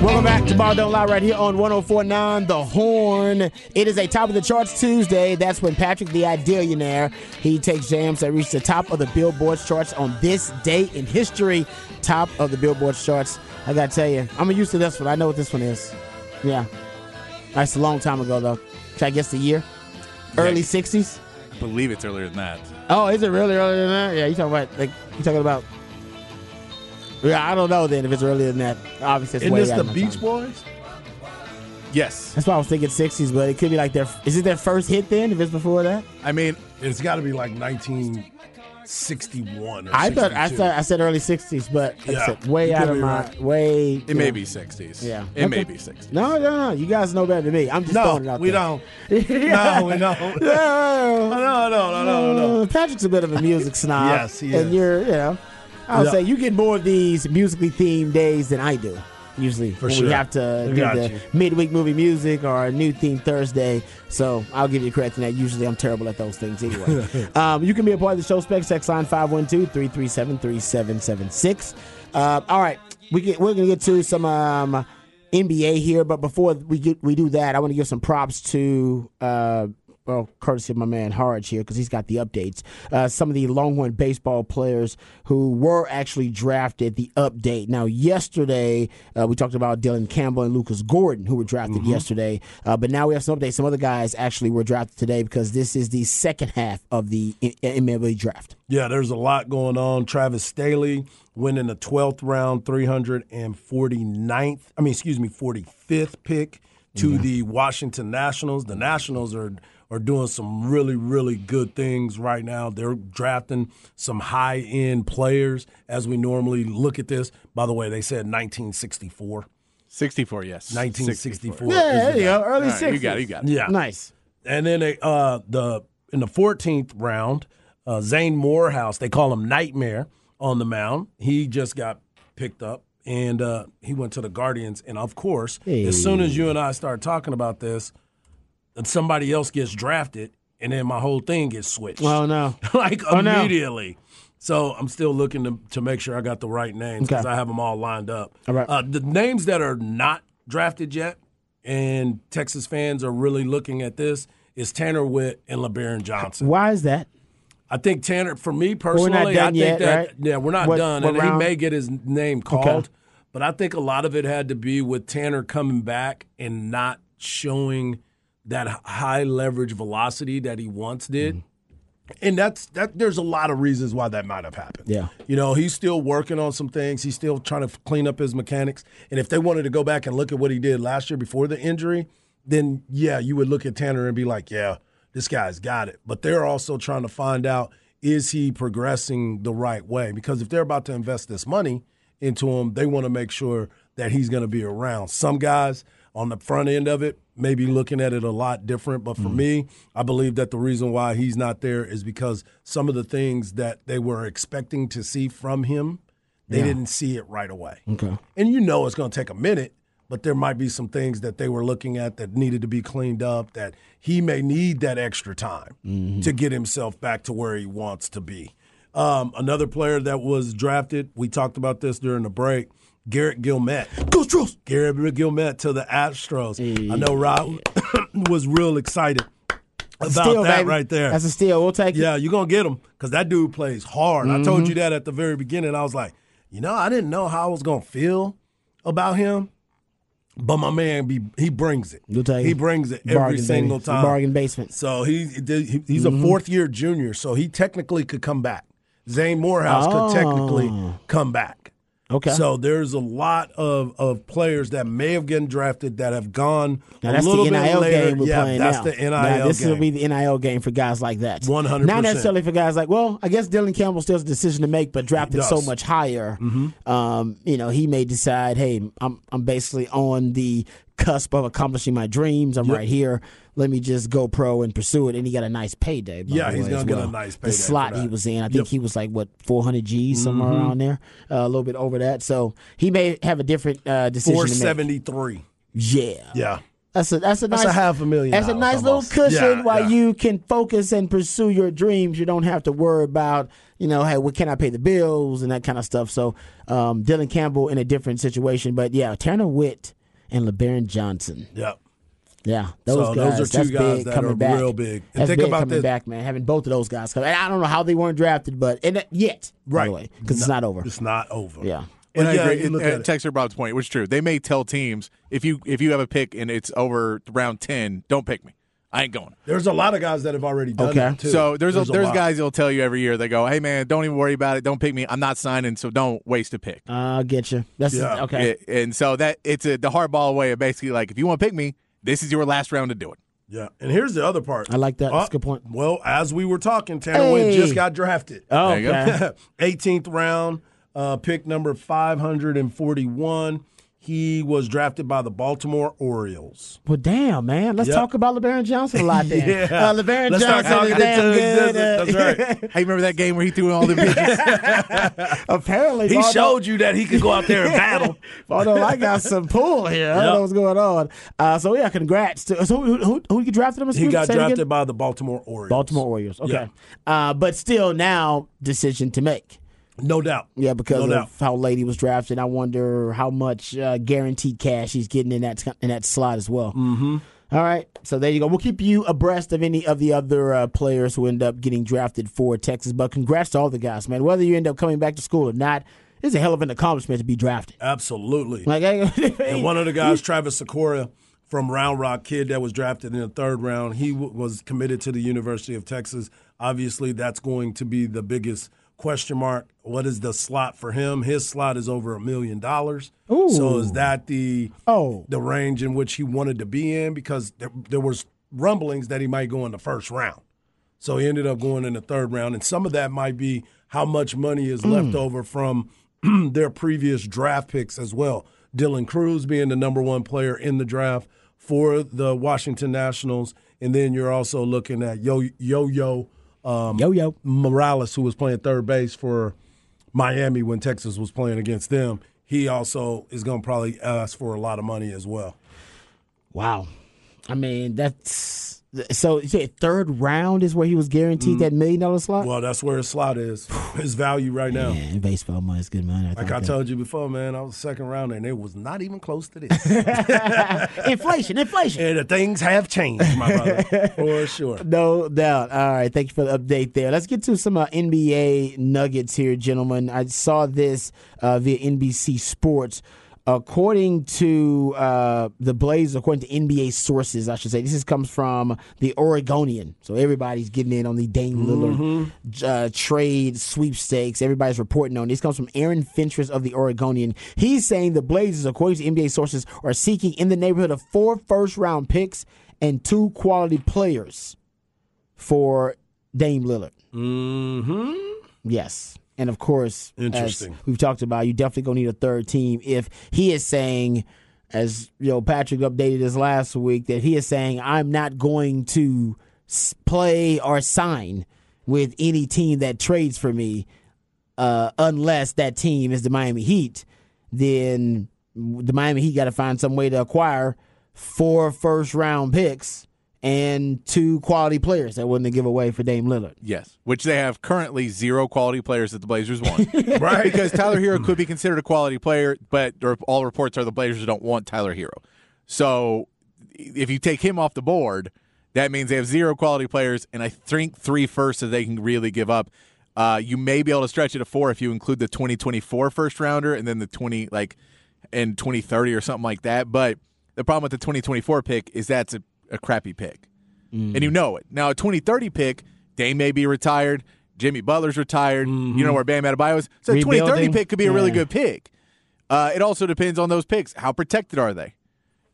Speaker 1: Welcome back to Ball Don't Lie right here on 1049 The Horn. It is a top of the charts Tuesday. That's when Patrick the Idealionaire, he takes jams that reach the top of the Billboard charts on this day in history. Top of the Billboard charts. I gotta tell you, I'm used to this one. I know what this one is. Yeah. That's a long time ago though. Should I guess the year? Early 60s?
Speaker 3: I believe it's earlier than that.
Speaker 1: Oh, is it really earlier than that? Yeah, you talking about like you talking about yeah, I don't know then if it's earlier than that. Obviously, it's
Speaker 2: Isn't
Speaker 1: way
Speaker 2: this
Speaker 1: out
Speaker 2: the
Speaker 1: of my
Speaker 2: Beach. Boys?
Speaker 3: Yes,
Speaker 1: That's why I was thinking 60s, but it could be like their. Is it their first hit then? If it's before that,
Speaker 3: I mean
Speaker 2: It's got to be like 1961 or
Speaker 1: I thought I
Speaker 2: 62.
Speaker 1: said I said early 60s, but like
Speaker 2: Yeah,
Speaker 1: said, way out of my
Speaker 2: right.
Speaker 1: way.
Speaker 3: it may
Speaker 1: know.
Speaker 3: be 60s.
Speaker 1: Yeah.
Speaker 3: it may be 60s.
Speaker 1: No, no, no. You guys know better than me. I'm just throwing it
Speaker 2: No,
Speaker 1: out
Speaker 2: we
Speaker 1: there.
Speaker 2: don't. No, we don't. No, no, no, no, no.
Speaker 1: Uh, Patrick's a bit of a music snob.
Speaker 2: Yes, he
Speaker 1: And you're, you know, I'll
Speaker 2: Yeah.
Speaker 1: say you get more of these musically themed days than I do. Usually,
Speaker 2: For
Speaker 1: when
Speaker 2: sure.
Speaker 1: we have to do
Speaker 2: got
Speaker 1: the
Speaker 2: you.
Speaker 1: midweek movie music or a new theme Thursday. So I'll give you credit for that. Usually, I'm terrible at those things anyway. um, you can be a part of the show. Spec Sex line 512-337-3776. Uh, all right, we get, we're gonna get to some um, NBA here, but before we get we do that, I want to give some props to uh, well, courtesy of my man Harge here, because he's got the updates. Uh, some of the Longhorn baseball players who were actually drafted, the update. Now, yesterday, uh, we talked about Dylan Campbell and Lucas Gordon, who were drafted yesterday. Uh, but now we have some updates. Some other guys actually were drafted today because this is the second half of the MLB draft.
Speaker 2: Yeah, there's a lot going on. Travis Sthele winning the 12th round, 349th, I mean, excuse me, 45th pick to the Washington Nationals. The Nationals are are doing some really, really good things right now. They're drafting some high end players as we normally look at this. By the way, they said 1964.
Speaker 3: 64, yes.
Speaker 2: 1964.
Speaker 1: Yeah,
Speaker 2: is
Speaker 1: there you
Speaker 2: guy.
Speaker 1: go. Early
Speaker 3: All right,
Speaker 1: 60s.
Speaker 3: you got it, you got it.
Speaker 2: Yeah.
Speaker 1: Nice.
Speaker 2: And then they, uh, the in the 14th round, uh, Zane Morehouse, they call him Nightmare on the mound. He just got picked up and uh, he went to the Guardians. And of course, as soon as you and I start talking about this, and somebody else gets drafted, and then my whole thing gets switched.
Speaker 1: Oh, no.
Speaker 2: like
Speaker 1: Oh, no.
Speaker 2: immediately. So I'm still looking to, to make sure I got the right names because
Speaker 1: Okay.
Speaker 2: I have them all lined up.
Speaker 1: All right.
Speaker 2: Uh, the names that are not drafted yet, and Texas fans are really looking at this, is Tanner Witt and Lebarron Johnson.
Speaker 1: Why is that?
Speaker 2: I think Tanner, for me
Speaker 1: we're
Speaker 2: personally, I think
Speaker 1: yet,
Speaker 2: that
Speaker 1: right?
Speaker 2: yeah, we're not
Speaker 1: What-
Speaker 2: done,
Speaker 1: what
Speaker 2: and
Speaker 1: round?
Speaker 2: he may get his name called. But I think a lot of it had to be with Tanner coming back and not showing that high leverage velocity that he once did.
Speaker 1: Mm-hmm.
Speaker 2: And that's that. There's a lot of reasons why that might have happened.
Speaker 1: Yeah.
Speaker 2: you know, he's still working on some things. He's still trying to clean up his mechanics. And if they wanted to go back and look at what he did last year before the injury, then yeah, you would look at Tanner and be like, yeah, this guy's got it. But they're also trying to find out is he progressing the right way? Because if they're about to invest this money into him, they want to make sure that he's going to be around. Some guys on the front end of it may be looking at it a lot different, but for me, I believe that the reason why he's not there is because some of the things that they were expecting to see from him, they didn't see it right away.
Speaker 1: Okay.
Speaker 2: And you know it's going to take a minute, but there might be some things that they were looking at that needed to be cleaned up, that he may need that extra time to get himself back to where he wants to be. Um, another player that was drafted, we talked about this during the break, Garrett Guillemette.
Speaker 1: Go Stros.
Speaker 2: Garrett Guillemette to the Astros. I know Rob was real excited about
Speaker 1: Steal,
Speaker 2: that
Speaker 1: baby.
Speaker 2: right there.
Speaker 1: That's a steal. We'll take it.
Speaker 2: Yeah, you're gonna get him because that dude plays hard. I
Speaker 1: Mm-hmm.
Speaker 2: told you that at the very beginning. I was like, you know, I didn't know how I was gonna feel about him, but my man, be he brings it.
Speaker 1: You'll take
Speaker 2: he
Speaker 1: it.
Speaker 2: brings it every
Speaker 1: Bargain,
Speaker 2: single
Speaker 1: baby.
Speaker 2: time.
Speaker 1: Bargain basement.
Speaker 2: So he, he he's
Speaker 1: Mm-hmm.
Speaker 2: a fourth year junior, so he technically could come back. Zane Morehouse could technically
Speaker 1: Oh.
Speaker 2: come back.
Speaker 1: Okay.
Speaker 2: So there's a lot of, of players that may have gotten drafted that have gone
Speaker 1: Now
Speaker 2: a
Speaker 1: that's
Speaker 2: little
Speaker 1: the
Speaker 2: bit
Speaker 1: NIL
Speaker 2: later.
Speaker 1: game we're
Speaker 2: yeah,
Speaker 1: playing
Speaker 2: that's
Speaker 1: now.
Speaker 2: the NIL
Speaker 1: now, this
Speaker 2: game.
Speaker 1: will be the NIL game for guys like that.
Speaker 2: 100%.
Speaker 1: Not necessarily for guys like, well, I guess Dylan Campbell still has a decision to make, but drafted so much higher, um, you know, he may decide, hey, I'm I'm basically on the cusp of accomplishing my dreams. I'm
Speaker 2: Yep.
Speaker 1: right here. Let me just go pro and pursue it. And he got a nice payday.
Speaker 2: Yeah,
Speaker 1: the
Speaker 2: he's gonna get a
Speaker 1: well.
Speaker 2: nice
Speaker 1: The
Speaker 2: payday for
Speaker 1: slot he was in, I think
Speaker 2: Yep. Mm-hmm.
Speaker 1: he was like what 400 G's somewhere around there, uh, a little bit over that. So he may have a different uh, decision
Speaker 2: Four
Speaker 1: to make.
Speaker 2: seventy three.
Speaker 1: Yeah,
Speaker 2: Yeah.
Speaker 1: That's a that's a
Speaker 2: That's
Speaker 1: nice
Speaker 2: a half a million
Speaker 1: That's a nice
Speaker 2: almost.
Speaker 1: little cushion
Speaker 2: Yeah,
Speaker 1: while
Speaker 2: yeah.
Speaker 1: you can focus and pursue your dreams. You don't have to worry about you know, hey, what can I pay the bills and that kind of stuff. So um, Dylan Campbell in a different situation, but yeah, Tanner Witt and Lebarron Johnson.
Speaker 2: Yep.
Speaker 1: Yeah, those
Speaker 2: So
Speaker 1: guys.
Speaker 2: those are two
Speaker 1: that's
Speaker 2: guys
Speaker 1: big
Speaker 2: that
Speaker 1: coming
Speaker 2: are
Speaker 1: back.
Speaker 2: real big. And
Speaker 1: That's
Speaker 2: think
Speaker 1: big
Speaker 2: about
Speaker 1: coming
Speaker 2: this.
Speaker 1: back, man. Having both of those guys come. And I don't know how they weren't drafted, but and that- yet, by the way, because it's not over.
Speaker 2: It's not over.
Speaker 1: Yeah.
Speaker 2: But
Speaker 3: And I
Speaker 2: yeah,
Speaker 3: agree.
Speaker 2: you look
Speaker 3: And,
Speaker 2: at
Speaker 3: and. Texter Bob's point, which is true. They may tell teams if you if you have a pick and it's over round ten, don't pick me. I ain't going.
Speaker 2: There's a lot of guys that have already done
Speaker 1: Okay.
Speaker 2: that too.
Speaker 3: So there's a, there's
Speaker 2: lot.
Speaker 3: guys that'll tell you every year. They go, "Hey man, don't even worry about it. Don't pick me. I'm not signing, so don't waste a pick."
Speaker 1: I'll get you. That's
Speaker 2: Yeah.
Speaker 1: okay.
Speaker 3: It- and so that it's a the hardball way of basically like, if you want to pick me, this is your last round to do it.
Speaker 2: Yeah, and here's the other part.
Speaker 1: I like that. That's
Speaker 2: Uh,
Speaker 1: a good point.
Speaker 2: Well, as we were talking, Tanner Witt
Speaker 1: Hey.
Speaker 2: just got drafted.
Speaker 1: Oh,
Speaker 3: There you go.
Speaker 1: okay.
Speaker 2: 18th round, uh, pick number 541. He was drafted by the Baltimore Orioles.
Speaker 1: Well, damn, man. Let's
Speaker 2: Yep.
Speaker 1: talk about Lebarron Johnson a lot then.
Speaker 2: Yeah.
Speaker 1: Uh, Lebarron
Speaker 2: Let's start
Speaker 1: Johnson is
Speaker 2: talking
Speaker 1: damn good. Uh,
Speaker 2: That's right.
Speaker 3: Hey, remember that game where he threw all the pitches?
Speaker 1: Apparently,
Speaker 2: He
Speaker 1: although-
Speaker 2: showed you that he could go out there and battle.
Speaker 1: Although I got some pull here, I don't know what's going on. Uh, so yeah, congrats. To, so who, who, who you drafted him?
Speaker 2: He got
Speaker 1: say again?
Speaker 2: drafted by the Baltimore Orioles.
Speaker 1: Baltimore Orioles. Okay,
Speaker 2: Yeah.
Speaker 1: uh, but still now decision to make.
Speaker 2: No doubt.
Speaker 1: Yeah, because
Speaker 2: No
Speaker 1: of
Speaker 2: doubt.
Speaker 1: how late he was drafted. I wonder how much uh, guaranteed cash he's getting in that in that slot as well. Mm-hmm. All right, so there you go. We'll keep you abreast of any of the other uh, players who end up getting drafted for Texas. But congrats to all the guys, man. Whether you end up coming back to school or not, it's a hell of an accomplishment to be drafted.
Speaker 2: Absolutely.
Speaker 1: Like, I,
Speaker 2: And one of the guys, Travis Sykora from Round Rock, kid that was drafted in the third round, he w- was committed to the University of Texas. Obviously, that's going to be the biggest question mark. What is the slot for him? His slot is over a million dollars. So is that the
Speaker 1: Oh.
Speaker 2: the range in which he wanted to be in? Because there, there was rumblings that he might go in the first round. So he ended up going in the third round, and some of that might be how much money is left mm. over from their previous draft picks as well. Dylan Crews being the number one player in the draft for the Washington Nationals, and then you're also looking at Yo Yo Yo um,
Speaker 1: yo yo.
Speaker 2: Morales, who was playing third base for Miami when Texas was playing against them. He also is going to probably ask for a lot of money as well.
Speaker 1: Wow. I mean, that's so. You said third round is where he was guaranteed that million dollar slot.
Speaker 2: Well, that's where his slot is, his value right now.
Speaker 1: Man, baseball money is good money. I
Speaker 2: Like I
Speaker 1: that-
Speaker 2: told you before, man, I was second round and it was not even close to this.
Speaker 1: inflation, inflation.
Speaker 2: and the things have changed, my brother, for sure.
Speaker 1: No doubt. All right. Thank you for the update there. Let's get to some uh, NBA nuggets here, gentlemen. I saw this uh, via NBC Sports. According to uh, the Blazers, according to NBA sources, I should say, this is, comes from the Oregonian. So everybody's getting in on the Dame Lillard uh, trade sweepstakes. Everybody's reporting on this. Comes from Aaron Fentress of the Oregonian. He's saying the Blazers, according to NBA sources, are seeking in the neighborhood of four first round picks and two quality players for Dame Lillard.
Speaker 2: Mm-hmm.
Speaker 1: Yes. And of course,
Speaker 2: Interesting.
Speaker 1: we've talked about, you definitely gonna need a third team. If he is saying, as you know, Patrick updated us last week, that he is saying, I'm not going to play or sign with any team that trades for me, uh, unless that team is the Miami Heat. Then the Miami Heat got to find some way to acquire four first round picks and two quality players that wouldn't give away for Dame Lillard.
Speaker 3: Yes, which they have currently zero quality players that the Blazers want.
Speaker 2: Right.
Speaker 3: because Tyler Herro could be considered a quality player, but all reports are the Blazers don't want Tyler Herro. So if you take him off the board, that means they have zero quality players, and I think three firsts that they can really give up. Uh, you may be able to stretch it to four if you include the 2024 first rounder and then the 20 like in 2030 or something like that. But the problem with the 2024 pick is that's a, a crappy pick and you know it. Now, a 2030 pick, Dame may be retired. Jimmy Butler's retired. You know where Bam Adebayo is. So a 2030 pick could be a really good pick. Uh, it also depends on those picks. How protected are they?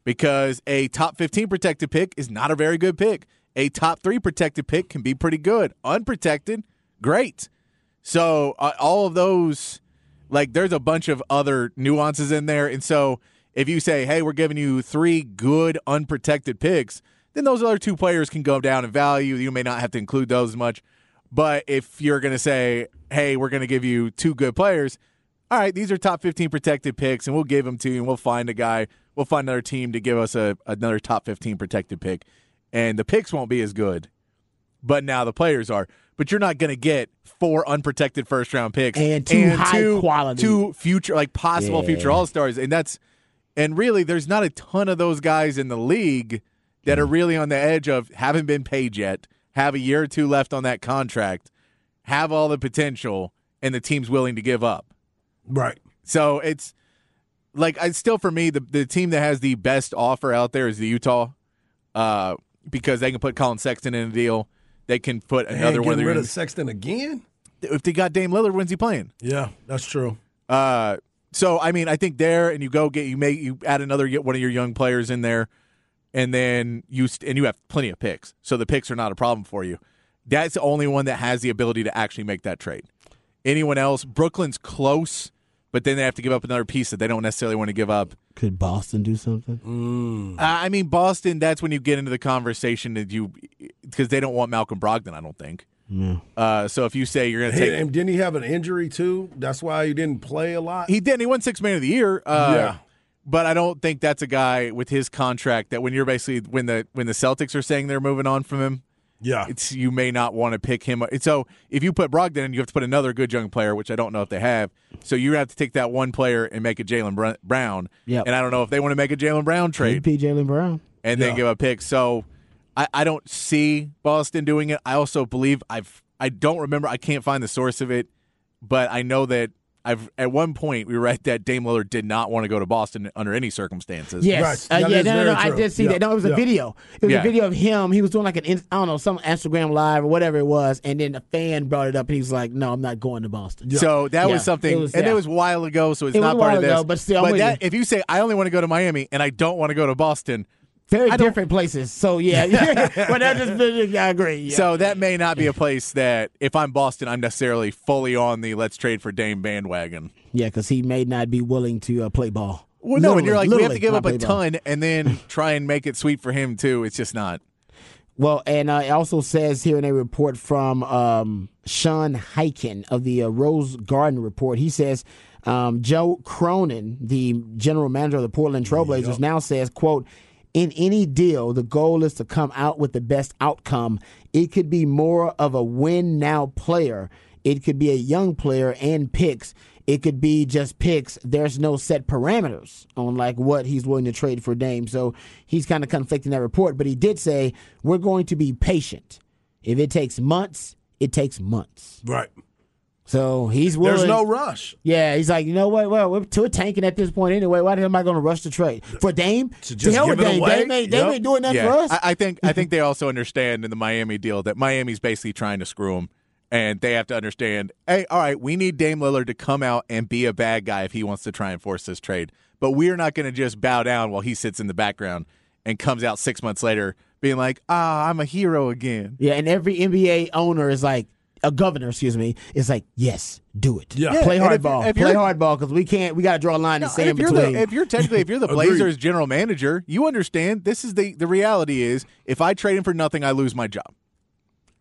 Speaker 3: Because a top 15 protected pick is not a very good pick. A top three protected pick can be pretty good. Unprotected, great. So uh, all of those, like, there's a bunch of other nuances in there. And so if you say, hey, we're giving you three good unprotected picks, then those other two players can go down in value. You may not have to include those as much. But if you're going to say, hey, we're going to give you two good players, all right, these are top 15 protected picks, and we'll give them to you, and we'll find a guy, we'll find another team to give us a, another top 15 protected pick. And the picks won't be as good, but now the players are. But you're not going to get four unprotected first round picks
Speaker 1: And two high
Speaker 3: two-
Speaker 1: quality.
Speaker 3: two future, like possible
Speaker 1: Yeah.
Speaker 3: future all stars. And that's, and really, there's not a ton of those guys in the league that are really on the edge of haven't been paid yet, have a year or two left on that contract, have all the potential, and the team's willing to give up.
Speaker 2: Right.
Speaker 3: So it's like I still for me the the team that has the best offer out there is the Utah, uh, because they can put Collin Sexton in a deal. They can put another one
Speaker 2: getting rid of Sexton again?
Speaker 3: if they got Dame Lillard, when's he playing?
Speaker 2: Yeah, that's true.
Speaker 3: Uh, so I mean, I think there, and you go get you may you add another get one of your young players in there, and then you st- and you have plenty of picks, so the picks are not a problem for you. That's the only one that has the ability to actually make that trade. Anyone else? Brooklyn's close, but then they have to give up another piece that they don't necessarily want to give up.
Speaker 1: Could Boston do something?
Speaker 3: Uh, I mean, Boston. That's when you get into the conversation that you because they don't want Malcolm Brogdon. I don't think. Uh, so if you say you're going to take,
Speaker 2: and didn't he have an injury too? That's why he didn't play a lot.
Speaker 3: he didn't. He won six man of the year. Uh,
Speaker 2: Yeah.
Speaker 3: But I don't think that's a guy with his contract that when you're basically when the when the Celtics are saying they're moving on from him,
Speaker 2: yeah,
Speaker 3: it's you may not want to pick him. And so if you put Brogdon in, you have to put another good young player, which I don't know if they have. So you have to take that one player and make it Jaylen Brown.
Speaker 1: Yep.
Speaker 3: And I don't know if they want to make a Jaylen Brown trade.
Speaker 1: P. Jaylen Brown.
Speaker 3: and then give a pick. So I, I don't see Boston doing it. I also believe I've I don't remember. I can't find the source of it, but I know that I've at one point we read that Dame Lillard did not want to go to Boston under any circumstances.
Speaker 1: Yes.
Speaker 2: Right.
Speaker 1: Uh, yeah, no, no, no. I
Speaker 2: true.
Speaker 1: did see
Speaker 2: Yeah.
Speaker 1: that. No, it was a
Speaker 2: Yeah.
Speaker 1: video. It was
Speaker 3: Yeah.
Speaker 1: a video of him. He was doing like an, in- I don't know, some Instagram live or whatever it was. And then a fan brought it up and he was like, no, I'm not going to Boston.
Speaker 3: So that
Speaker 1: Yeah,
Speaker 3: was something,
Speaker 1: it was-
Speaker 3: and
Speaker 1: yeah.
Speaker 3: it was a while ago, so it's
Speaker 1: It was
Speaker 3: not
Speaker 1: a
Speaker 3: part of
Speaker 1: while
Speaker 3: this.
Speaker 1: ago, but still, I'm
Speaker 3: that, if you say I only want to go to Miami and I don't want to go to Boston,
Speaker 1: Very
Speaker 3: I
Speaker 1: different places. So, yeah. but that just, yeah, I agree. Yeah.
Speaker 3: so that may not be a place that if I'm Boston, I'm necessarily fully on the let's trade for Dame bandwagon.
Speaker 1: yeah, because he may not be willing to uh, play ball.
Speaker 3: Well, no, and you're like we have to give up a
Speaker 1: play ball.
Speaker 3: ton and then try and make it sweet for him too. It's just not.
Speaker 1: Well, and uh, it also says here in a report from um, Sean Highkin of the uh, Rose Garden Report, he says um, Joe Cronin, the general manager of the Portland Trailblazers, now says, "quote In any deal, the goal is to come out with the best outcome. It could be more of a win now player. It could be a young player and picks." It could be just picks. There's no set parameters on like what he's willing to trade for Dame. So he's kind of conflicting that report. But he did say we're going to be patient. If it takes months, it takes months.
Speaker 2: Right.
Speaker 1: So he's willing.
Speaker 2: There's no rush.
Speaker 1: Yeah, he's like, you know what? Well, we're to tanking at this point anyway. Why the hell am I going to rush the trade for Dame?
Speaker 2: To just
Speaker 1: hell
Speaker 2: give
Speaker 1: with
Speaker 2: it
Speaker 1: Dame.
Speaker 2: away?
Speaker 1: Dame ain't, Dame
Speaker 2: Yep.
Speaker 1: ain't doing nothing for us.
Speaker 3: I, I think I think they also understand in the Miami deal that Miami's basically trying to screw him, and they have to understand. Hey, all right, we need Dame Lillard to come out and be a bad guy if he wants to try and force this trade, but we're not going to just bow down while he sits in the background and comes out six months later being like, ah, I'm a hero again.
Speaker 1: yeah, and every NBA owner is like, a governor, excuse me, is like, yes, do it.
Speaker 2: Yeah.
Speaker 1: play
Speaker 3: Yeah, and if-
Speaker 1: hardball.
Speaker 3: if
Speaker 1: Play
Speaker 3: you're-
Speaker 1: hardball because we can't. We got to draw a line in
Speaker 3: No,
Speaker 1: the sand
Speaker 3: if you're
Speaker 1: between.
Speaker 3: the, if you're technically if you're the
Speaker 2: Agreed.
Speaker 3: Blazers general manager, you understand this is the the reality is if I trade him for nothing, I lose my job.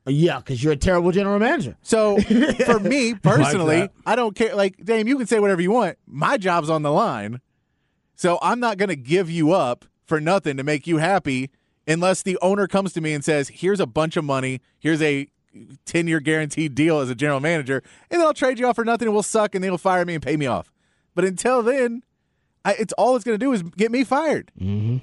Speaker 1: yeah, because you're a terrible general manager.
Speaker 3: So for me personally,
Speaker 2: that.
Speaker 3: I don't care. Like, Dame, you can say whatever you want. My job's on the line. So I'm not going to give you up for nothing to make you happy unless the owner comes to me and says, here's a bunch of money. Here's a 10 year guaranteed deal as a general manager. And then I'll trade you off for nothing. and we'll suck and then you'll fire me and pay me off. But until then, I, it's all it's going to do is get me fired. Mm-hmm.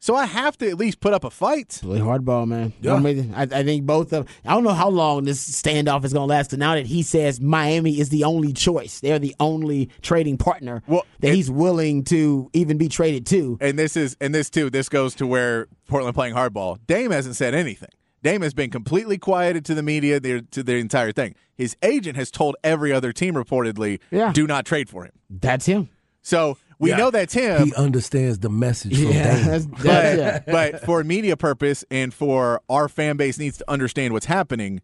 Speaker 3: So I have to at least put up a fight.
Speaker 1: Play hardball, man.
Speaker 2: Yeah.
Speaker 1: I, mean, I, I think both of. I don't know how long this standoff is going to last. 'cause now that he says Miami is the only choice, they're the only trading partner
Speaker 3: Well,
Speaker 1: that
Speaker 3: it-
Speaker 1: he's willing to even be traded to.
Speaker 3: and this is and this too this goes to where Portland playing hardball. Dame hasn't said anything. Dame has been completely quieted to the media the, to the entire thing. His agent has told every other team reportedly,
Speaker 1: Yeah.
Speaker 3: do not trade for him.
Speaker 1: That's him.
Speaker 3: So we
Speaker 2: Yeah.
Speaker 3: know that's him.
Speaker 2: He understands the message from
Speaker 1: Yeah,
Speaker 2: Dame.
Speaker 1: that's,
Speaker 3: but,
Speaker 1: yeah.
Speaker 3: but for media purpose and for our fan base needs to understand what's happening.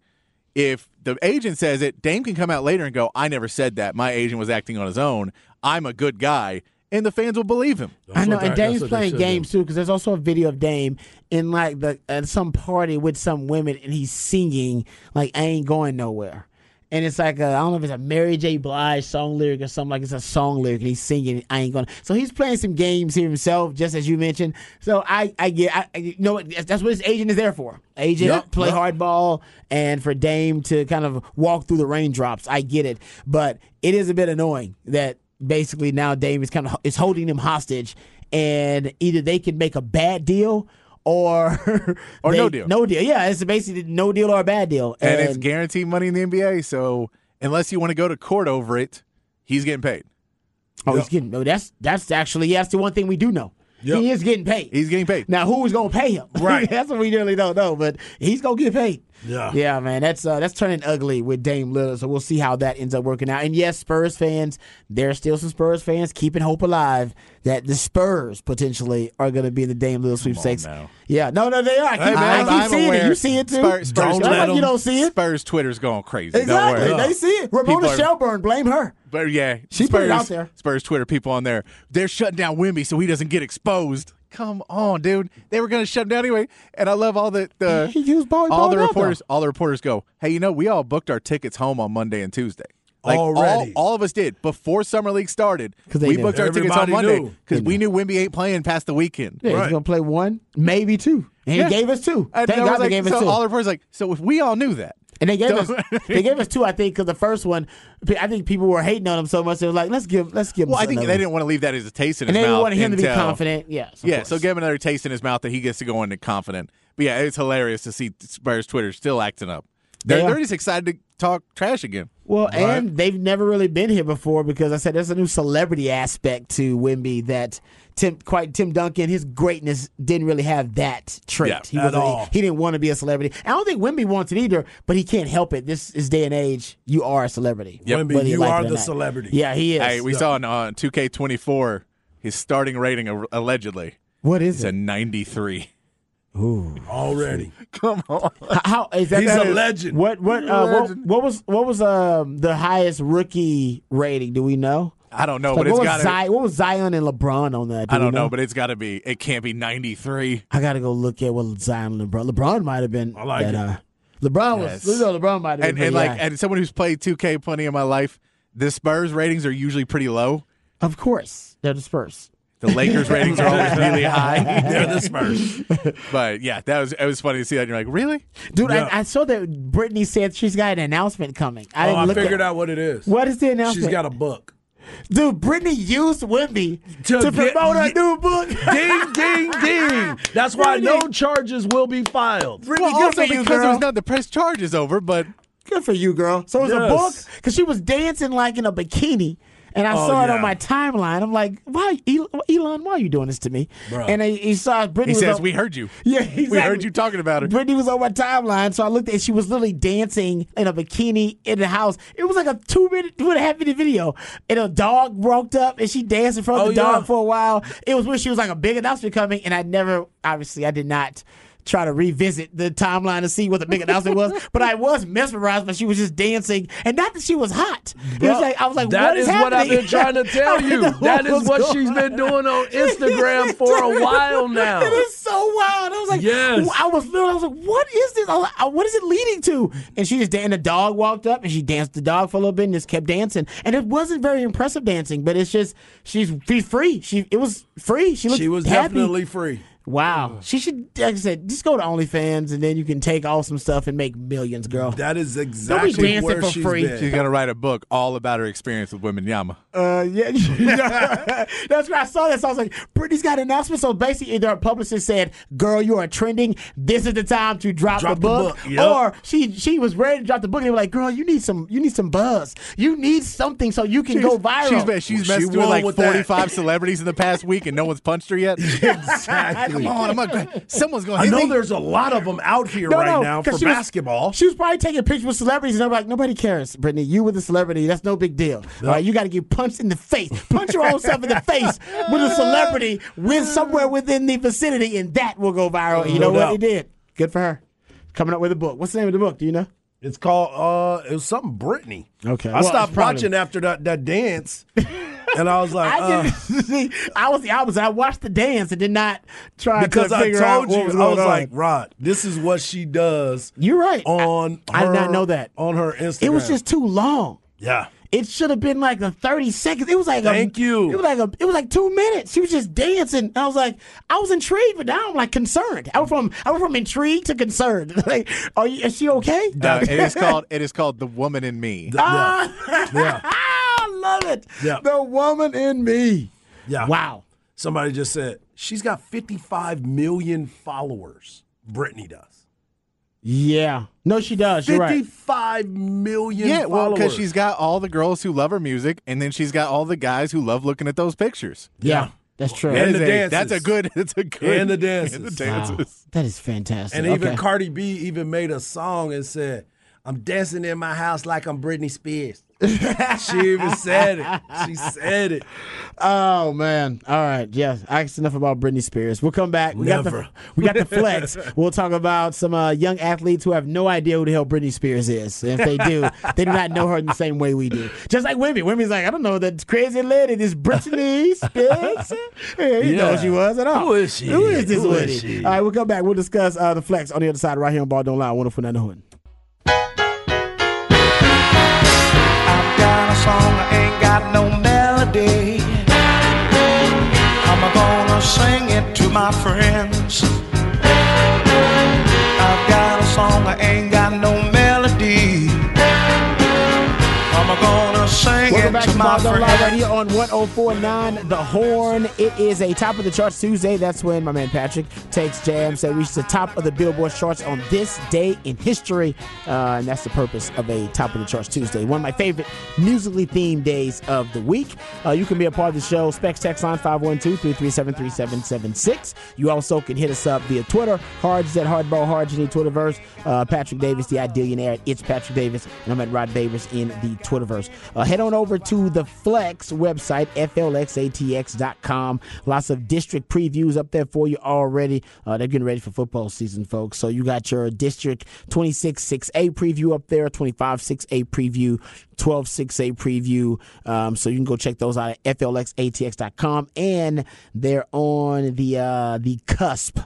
Speaker 3: If the agent says it, Dame can come out later and go, "I never said that. My agent was acting on his own. I'm a good guy," and the fans will believe him.
Speaker 1: I know, and
Speaker 2: that-
Speaker 1: Dame's playing
Speaker 2: should
Speaker 1: games too because there's also a video of Dame in like the at some party with some women and he's singing like "I ain't going nowhere," and it's like I I don't know if it's a Mary J. Blige song lyric or something like it's a song lyric and he's singing "I ain't gonna." So he's playing some games here himself, just as you mentioned. So I I get I, I- you know what that's that's what his agent is there for. Agent
Speaker 2: Yep,
Speaker 1: play
Speaker 2: yep.
Speaker 1: hardball and for Dame to kind of walk through the raindrops. I get it, but it is a bit annoying that basically now Dame is kind of is holding him hostage, and either they can make a bad deal or
Speaker 3: Or
Speaker 1: they-
Speaker 3: no deal.
Speaker 1: No deal. Yeah, it's basically no deal or a bad deal.
Speaker 3: And, it's guaranteed money in the NBA. So unless you want to go to court over it, he's getting paid.
Speaker 1: oh, he's getting. No, that's that's actually yeah, that's the one thing we do know.
Speaker 2: Yep.
Speaker 1: He is getting paid.
Speaker 3: He's getting paid.
Speaker 1: Now, who is going to pay him?
Speaker 2: Right.
Speaker 1: That's what we really don't know, but he's going to get paid.
Speaker 2: Yeah.
Speaker 1: Yeah, man. That's uh, that's turning ugly with Dame Lillard. So we'll see how that ends up working out. And yes, Spurs fans, there's still some Spurs fans keeping hope alive that the Spurs potentially are going to be in the Dame Lillard sweepstakes. Yeah, no, no, they are. I keep,
Speaker 2: Hey, man,
Speaker 1: I keep seeing it. You see it too.
Speaker 3: Spurs- Spurs
Speaker 1: Don't
Speaker 2: let
Speaker 1: like you don't see it.
Speaker 3: Spurs Twitter's going crazy.
Speaker 1: Exactly. They see it.
Speaker 3: People
Speaker 1: Ramona
Speaker 3: are-
Speaker 1: Shelburne, blame her.
Speaker 3: But yeah,
Speaker 1: She
Speaker 3: Spurs,
Speaker 1: put it out there.
Speaker 3: Spurs Twitter people on there. They're shutting down Wemby so he doesn't get exposed. Come on, dude. They were going to shut him down anyway. And I love all the, the
Speaker 1: He used ball.
Speaker 3: all
Speaker 1: balled
Speaker 3: the
Speaker 1: out,
Speaker 3: reporters. All the reporters go, hey, you know, we all booked our tickets home on Monday and Tuesday. Like
Speaker 2: Already.
Speaker 3: all, all of us did before summer league started.
Speaker 1: 'Cause they
Speaker 3: We
Speaker 1: knew.
Speaker 3: booked our tickets on Monday because we
Speaker 1: knew.
Speaker 3: knew Wemby ain't playing past the weekend.
Speaker 1: Yeah, he's going to play one, maybe two. And
Speaker 3: Yeah.
Speaker 1: he gave us two.
Speaker 3: And
Speaker 1: Thank
Speaker 3: I was
Speaker 1: God they
Speaker 3: like-
Speaker 1: gave us two.
Speaker 3: all the reporters like, so if we all knew that,
Speaker 1: And they gave us they gave us two, I think, because the first one, I think people were hating on him so much. They were like, let's give let's give. him
Speaker 3: Well, I think they didn't want to leave that as a taste in
Speaker 1: and
Speaker 3: his
Speaker 1: they
Speaker 3: mouth.
Speaker 1: wanted him to be confident. Yes,
Speaker 3: Yeah, so give him another taste in his mouth that he gets to go into confident. But yeah, it's hilarious to see Spurs Twitter still acting up. They're,
Speaker 1: yeah.
Speaker 3: they're just excited to talk trash again.
Speaker 1: Well, right? and they've never really been here before because I said there's a new celebrity aspect to Wemby that Tim, quite Tim Duncan, his greatness didn't really have that trait.
Speaker 3: Yeah,
Speaker 1: he
Speaker 2: at all.
Speaker 1: He, didn't want to be a celebrity. I don't think Wemby wants it either, but he can't help it. This is day and age. You are a celebrity.
Speaker 2: Yep.
Speaker 1: Wemby,
Speaker 2: you are the
Speaker 1: not.
Speaker 2: celebrity.
Speaker 1: Yeah, he is.
Speaker 3: Hey, we so. saw on uh, 2K24 his starting rating allegedly.
Speaker 1: What is
Speaker 3: it's
Speaker 1: it?
Speaker 3: a 93. Ooh.
Speaker 2: Already.
Speaker 3: Come on.
Speaker 1: How is that?
Speaker 2: He's
Speaker 1: that
Speaker 2: a
Speaker 1: is,
Speaker 2: legend.
Speaker 1: What what, uh, legend. what what was what was um the highest rookie rating? Do we know?
Speaker 3: I don't know,
Speaker 1: like,
Speaker 3: but it's got
Speaker 1: what was Zion and LeBron on that? Do
Speaker 3: I don't know? know? but it's got to be. It can't be ninety three.
Speaker 1: I got to go look at what Zion and LeBron. LeBron might have been.
Speaker 2: I like
Speaker 1: that,
Speaker 2: it.
Speaker 1: Uh, LeBron
Speaker 3: yes.
Speaker 1: was. You know, LeBron might have been.
Speaker 3: And like, and someone who's played two K plenty in my life, the Spurs ratings are usually pretty low.
Speaker 1: Of course, they're the Spurs.
Speaker 3: The Lakers ratings are always really high.
Speaker 2: They're the Spurs.
Speaker 3: But yeah, that was it was funny to see that. You're like, really?
Speaker 1: Dude,
Speaker 2: Yeah.
Speaker 1: I, I saw that Britney said she's got an announcement coming. I
Speaker 2: Oh, I figured
Speaker 1: at,
Speaker 2: out what it is.
Speaker 1: What is the announcement?
Speaker 2: She's got a book.
Speaker 1: Dude, Britney used Wemby
Speaker 2: To
Speaker 1: to,
Speaker 2: get-
Speaker 1: promote her new book.
Speaker 2: Ding, ding, ding. That's why no charges will be filed.
Speaker 1: Britney,
Speaker 3: Well,
Speaker 1: good
Speaker 3: also
Speaker 1: for you,
Speaker 3: because it
Speaker 1: girl.
Speaker 3: was not the press charges over, but
Speaker 1: Good for you, girl. So it was a book because she was dancing like in a bikini. And I
Speaker 2: Oh,
Speaker 1: saw it on my timeline. I'm like, why, Elon, why are you doing this to me?
Speaker 2: Bruh.
Speaker 1: And I, he saw Britney
Speaker 3: he says
Speaker 1: on-
Speaker 3: we heard you.
Speaker 1: Yeah,
Speaker 3: We heard you talking about her.
Speaker 1: Britney was on my timeline, so I looked at. She was literally dancing in a bikini in the house. It was like a two minute, two and a half minute video, and a dog walked up and she danced in front of
Speaker 2: Oh,
Speaker 1: the dog
Speaker 2: yeah.
Speaker 1: for a while. It was when she was like a big announcement coming, and I never, obviously, I did not try to revisit the timeline to see what the big announcement was, but I was mesmerized when she was just dancing, and not that she was hot. It was like I was like,
Speaker 2: that
Speaker 1: what
Speaker 2: is
Speaker 1: is
Speaker 2: what I've been trying to tell you. That is what she's been doing on Instagram for a while now.
Speaker 1: It is so wild. I was like,
Speaker 2: Yes.
Speaker 1: I was I was like, what is this? Like, what is it leading to? And she just and the dog walked up and she danced the dog for a little bit and just kept dancing. And it wasn't very impressive dancing, but it's just she's she's free. She it was free. She looked
Speaker 2: She was
Speaker 1: happy.
Speaker 2: definitely free.
Speaker 1: Wow. She should, like I said, just go to OnlyFans and then you can take awesome stuff and make millions, girl.
Speaker 2: That is exactly
Speaker 1: dancing
Speaker 2: where
Speaker 1: for
Speaker 2: she's
Speaker 1: free.
Speaker 2: been.
Speaker 3: She's gonna write a book all about her experience with Wembanyama.
Speaker 1: Uh, yeah, that's where I saw this. I was like, Britney's got an announcement. So basically, either a publicist said, "Girl, you are trending. This is the time to drop,
Speaker 2: Drop
Speaker 1: the
Speaker 2: the
Speaker 1: book,"
Speaker 2: book, yep.
Speaker 1: or she she was ready to drop the book. And they were like, "Girl, you need some you need some buzz. You need something so you can go viral."
Speaker 3: She's been, she's
Speaker 2: Well, she
Speaker 3: messed with
Speaker 2: won
Speaker 3: like
Speaker 2: with that.
Speaker 3: 45 celebrities in the past week, and no one's punched her yet.
Speaker 2: Exactly.
Speaker 3: Come on, I'm not, someone's going.
Speaker 2: I know there's a lot of them out here
Speaker 1: No,
Speaker 2: right
Speaker 1: no,
Speaker 2: now for
Speaker 1: she was-
Speaker 2: basketball.
Speaker 1: She was probably taking pictures with celebrities, and they're like, nobody cares, Britney. You were the celebrity. That's no big deal. All right, you got to get punched in the face. Punch your own self in the face with a celebrity with somewhere within the vicinity, and that will go viral. And you
Speaker 2: No
Speaker 1: know what?
Speaker 2: doubt.
Speaker 1: It did. Good for her. Coming up with a book. What's the name of the book? Do you know?
Speaker 2: It's called uh it was something Britney.
Speaker 1: Okay.
Speaker 2: I
Speaker 1: Well,
Speaker 2: stopped watching after that, that dance. and I was like,
Speaker 1: I
Speaker 2: uh,
Speaker 1: see. I was the opposite. I watched the dance and did not try
Speaker 2: because
Speaker 1: to
Speaker 2: I
Speaker 1: figure out
Speaker 2: told
Speaker 1: what
Speaker 2: you,
Speaker 1: was
Speaker 2: I was
Speaker 1: on.
Speaker 2: like, Rod, this is what she does
Speaker 1: "You're right."
Speaker 2: on
Speaker 1: I, I did not know that.
Speaker 2: on her Instagram.
Speaker 1: It was just too long.
Speaker 2: yeah.
Speaker 1: It should have been like a thirty seconds. It was like
Speaker 2: Thank
Speaker 1: a,
Speaker 2: you.
Speaker 1: It was like a. It was like two minutes. She was just dancing. I was like, I was intrigued, but now I'm like concerned. I went from I went from intrigued to concerned. like, are you? Is she okay?
Speaker 3: Uh, it is called. It is called the woman in me.
Speaker 1: Ah,
Speaker 2: Yeah.
Speaker 1: I love it.
Speaker 2: Yeah.
Speaker 1: The woman in me.
Speaker 2: Yeah.
Speaker 1: Wow.
Speaker 2: Somebody just said she's got 55 million followers. Britney does.
Speaker 1: Yeah. No, she does. You're right.
Speaker 2: 55 million
Speaker 3: Yeah, well,
Speaker 2: followers.
Speaker 3: because she's got all the girls who love her music, and then she's got all the guys who love looking at those pictures.
Speaker 1: Yeah. That's true.
Speaker 2: And
Speaker 3: That
Speaker 2: the
Speaker 3: is a-
Speaker 2: dances.
Speaker 3: That's a good. That's a good.
Speaker 2: And the dances.
Speaker 3: And the
Speaker 1: Wow. That is fantastic.
Speaker 2: And even Cardi B even made a song and said, I'm dancing in my house like I'm Britney Spears. she even said it. She said it.
Speaker 1: Oh man! All right, yes. I asked enough about Britney Spears. We'll come back. We got the
Speaker 2: Never.
Speaker 1: we got the flex. we'll talk about some uh, young athletes who have no idea who the hell Britney Spears is. And if they do, they do not know her in the same way we do. Just like Wemby. Wemby's like, I don't know that crazy lady. This Britney Spears. Yeah, you know who she was at all.
Speaker 2: Who is she?
Speaker 1: Who is this
Speaker 2: Who
Speaker 1: lady?
Speaker 2: is?
Speaker 1: All right, we'll come back. We'll discuss uh, the flex on the other side right here on Ball Don't Lie. Wonderful Nine Hood.
Speaker 5: Song, I ain't got no melody. I'm gonna sing it to my friends. I've got a song, I ain't got no melody.
Speaker 1: Welcome back to
Speaker 5: my
Speaker 1: Ball Don't
Speaker 5: friend.
Speaker 1: Lie right here on 1049 The Horn. It is a top of the charts Tuesday. That's when my man Patrick takes jams that reaches the top of the Billboard charts on this day in history. Uh, and that's the purpose of a top of the charts Tuesday. One of my favorite musically themed days of the week. Uh, you can be a part of the show. Specs text line 512 337 3776. You also can hit us up via Twitter. Harge at Hardball Harge in the Twitterverse. Uh, Patrick Davis, the Idealionaire at It's Patrick Davis. And I'm at Rod Davis in the Twitterverse. Uh, head on over to the Flex website, flxatx.com. Lots of district previews up there for you already. Uh, they're getting ready for football season, folks. So you got your district 26 6A preview up there, 25 6A preview, 12 6A preview. Um, so you can go check those out at flxatx.com. And they're on the uh, the cusp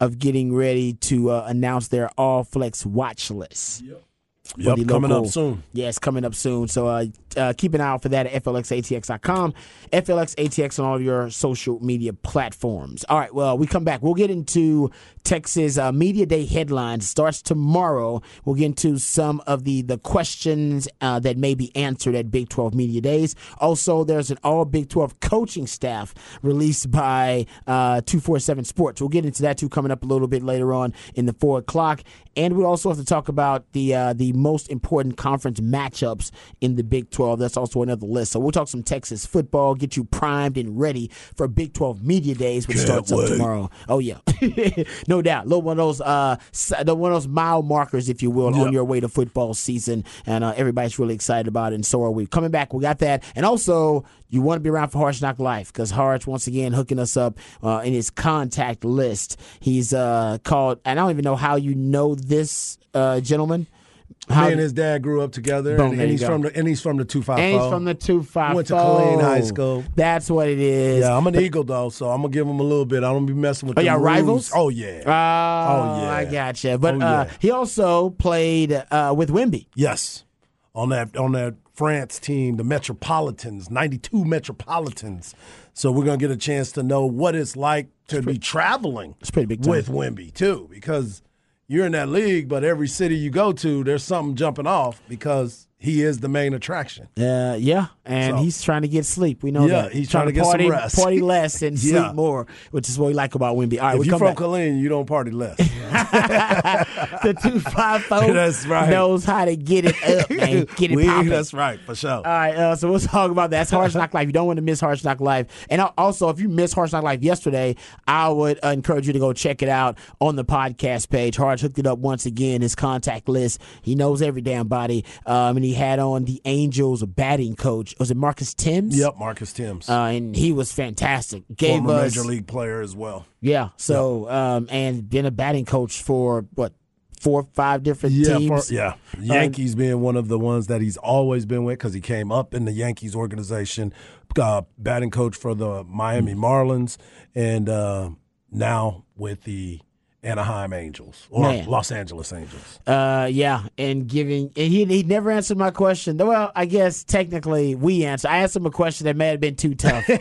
Speaker 1: of getting ready to uh, announce their all flex watch list. for
Speaker 2: Yep,
Speaker 1: the
Speaker 2: coming
Speaker 1: local-
Speaker 2: up soon.
Speaker 1: Yeah, it's coming up soon. So uh, uh, keep an eye out for that at FLXATX.com. FLXATX on all of your social media platforms. All right, well, we come back. We'll get into Texas uh, Media Day headlines. Starts tomorrow. We'll get into some of the, the questions uh, that may be answered at Big 12 Media Days. Also, there's an all Big 12 coaching staff released by uh, 247 Sports. We'll get into that too coming up a little bit later on in the 4 o'clock. And we also have to talk about the uh, the most important conference matchups in the Big 12. That's also another list. So we'll talk some Texas football, get you primed and ready for Big 12 Media Days, which
Speaker 2: Can't
Speaker 1: starts up tomorrow. Oh yeah, no doubt. Little one of those uh, the one of those mile markers, if you will, on
Speaker 2: Yeah.
Speaker 1: your way to football season, and uh, everybody's really excited about it, and so are we. Coming back, we got that, and also you want to be around for Harge Knock Life because Harge once again hooking us up uh, in his contact list. He's uh, called, and I don't even know how you know this uh, gentleman. How
Speaker 2: Me and his dad grew up together,
Speaker 1: Boom,
Speaker 2: and, and he's
Speaker 1: go.
Speaker 2: from the and he's from the two five.
Speaker 1: and he's from the two five.
Speaker 2: Went to Killeen High School.
Speaker 1: That's what it is.
Speaker 2: Yeah, I'm an Eagle though, so I'm gonna give him a little bit. I don't be messing with. Them
Speaker 1: y'all rivals?
Speaker 2: Oh yeah.
Speaker 1: Oh,
Speaker 2: yeah.
Speaker 1: I gotcha. But
Speaker 2: Oh,
Speaker 1: uh, he also played uh, with Wemby.
Speaker 2: yes, on that on that France team, the Metropolitans, 92 Metropolitans. So we're gonna get a chance to know what it's like to be traveling.
Speaker 1: It's pretty big time.
Speaker 2: with Wemby too, because you're in that league, but every city you go to, there's something jumping off because he is the main attraction.
Speaker 1: Uh, yeah, and
Speaker 2: So-
Speaker 1: he's trying to get sleep. We know
Speaker 2: Yeah,
Speaker 1: that.
Speaker 2: he's trying to get some rest.
Speaker 1: party less and sleep more, which is what we like about Wemby. All right,
Speaker 2: If
Speaker 1: we
Speaker 2: you're
Speaker 1: come
Speaker 2: from
Speaker 1: back.
Speaker 2: Killeen, you don't party less.
Speaker 1: the two five four
Speaker 2: That's right.
Speaker 1: knows how to get it up, man. Get it
Speaker 2: We-
Speaker 1: popping.
Speaker 2: That's right, for sure.
Speaker 1: All right, uh, so we'll talk about that. That's Harge Knock Life. You don't want to miss Harge Knock Life. And also, if you missed Harge Knock Life yesterday, I would uh, encourage you to go check it out on the podcast page. Harge hooked it up once again, his contact list. He knows every damn body. Um, and he had on the Angels batting coach. Was it Marcus Thames?
Speaker 2: Yep, Marcus Thames,
Speaker 1: Uh, and he was fantastic. Gave
Speaker 2: former
Speaker 1: us,
Speaker 2: major league player as well.
Speaker 1: yeah. So, um, and been a batting coach for what four, five different
Speaker 2: Yeah,
Speaker 1: teams.
Speaker 2: for, yeah. Yankees being one of the ones that he's always been with because he came up in the Yankees organization, uh, batting coach for the Miami
Speaker 1: Mm.
Speaker 2: Marlins, and uh, now with the Anaheim Angels or
Speaker 1: Man.
Speaker 2: Los Angeles Angels.
Speaker 1: Uh, yeah, and giving and he he never answered my question. Well, I guess technically we answered. I asked him a question that may have been too tough. I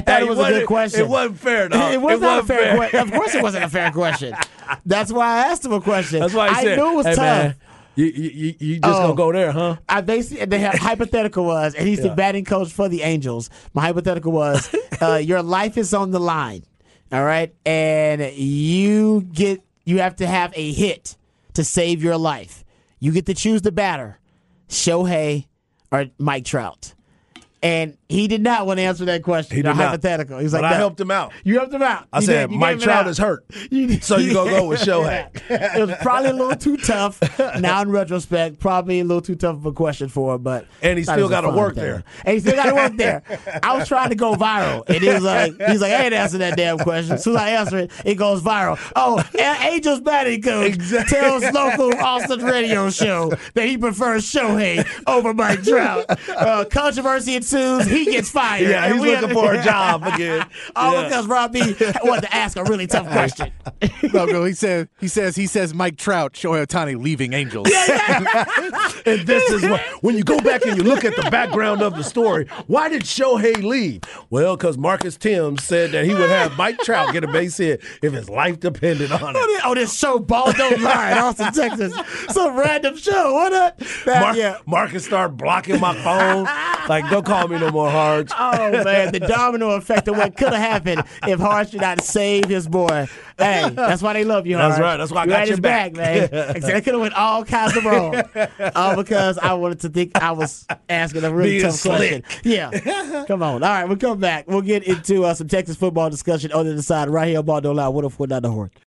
Speaker 1: thought
Speaker 2: Hey,
Speaker 1: it was a good question.
Speaker 2: It wasn't fair, dog.
Speaker 1: It was not a fair, question. Of course, it wasn't a fair question. That's why I asked him a question.
Speaker 2: That's why
Speaker 1: I
Speaker 2: said,
Speaker 1: knew it was
Speaker 2: hey,
Speaker 1: tough.
Speaker 2: Man, you, you, you, just
Speaker 1: Oh.
Speaker 2: gonna go there, huh?
Speaker 1: I basically they the hypothetical was, and he's the batting coach for the Angels. My hypothetical was, uh, your life is on the line, all right, and you get you have to have a hit to save your life. You get to choose the batter, Shohei or Mike Trout. And he did not want to answer that question.
Speaker 2: He did not.
Speaker 1: hypothetical. He's
Speaker 2: But
Speaker 1: like,
Speaker 2: I helped him out.
Speaker 1: You helped him out.
Speaker 2: I
Speaker 1: You
Speaker 2: said. Mike Trout is hurt,
Speaker 1: You-
Speaker 2: so you gonna go with Shohei.
Speaker 1: it was probably a little too tough. Now in retrospect, probably a little too tough of a question for him, but
Speaker 2: And he still
Speaker 1: a
Speaker 2: gotta work
Speaker 1: thing.
Speaker 2: there.
Speaker 1: And he still got to work there. I was trying to go viral, and he was like, he's like, I ain't answering that damn question. As soon as I answer it, it goes viral. Oh, Angels batting coach tells local Austin radio show that he prefers Shohei over Mike Trout. Uh, controversy ensues. He gets fired.
Speaker 2: Yeah, he's looking
Speaker 1: have-
Speaker 2: for a job again.
Speaker 1: All
Speaker 2: Yeah.
Speaker 1: because Rob B wanted to ask a really tough question.
Speaker 3: No, no, he said he says he says Mike Trout, Shohei Ohtani leaving Angels.
Speaker 2: And this is what, when you go back and you look at the background of the story, why did Shohei leave? Well, because Marcus Thames said that he would have Mike Trout get a base hit if his life depended on it.
Speaker 1: Oh, this show, Ball Don't Lie in Austin, Texas. Some random show. What up? That-
Speaker 2: Mar-
Speaker 1: yeah.
Speaker 2: Marcus started blocking my phone. like, don't call me no more Harge.
Speaker 1: Oh man, the domino effect of what could have happened if Harge did not save his boy. Hey, that's why they love you,
Speaker 2: That's right. That's why I
Speaker 1: you
Speaker 2: got your
Speaker 1: his
Speaker 2: back.
Speaker 1: man. That could have went all kinds of wrong. all because I wanted to think I was asking a really
Speaker 2: Being
Speaker 1: tough
Speaker 2: slick.
Speaker 1: question. Yeah. Come on. All right, we'll come back. We'll get into uh, some Texas football discussion on the other side right here on Ball Don't Lie, 104.9 The Horn.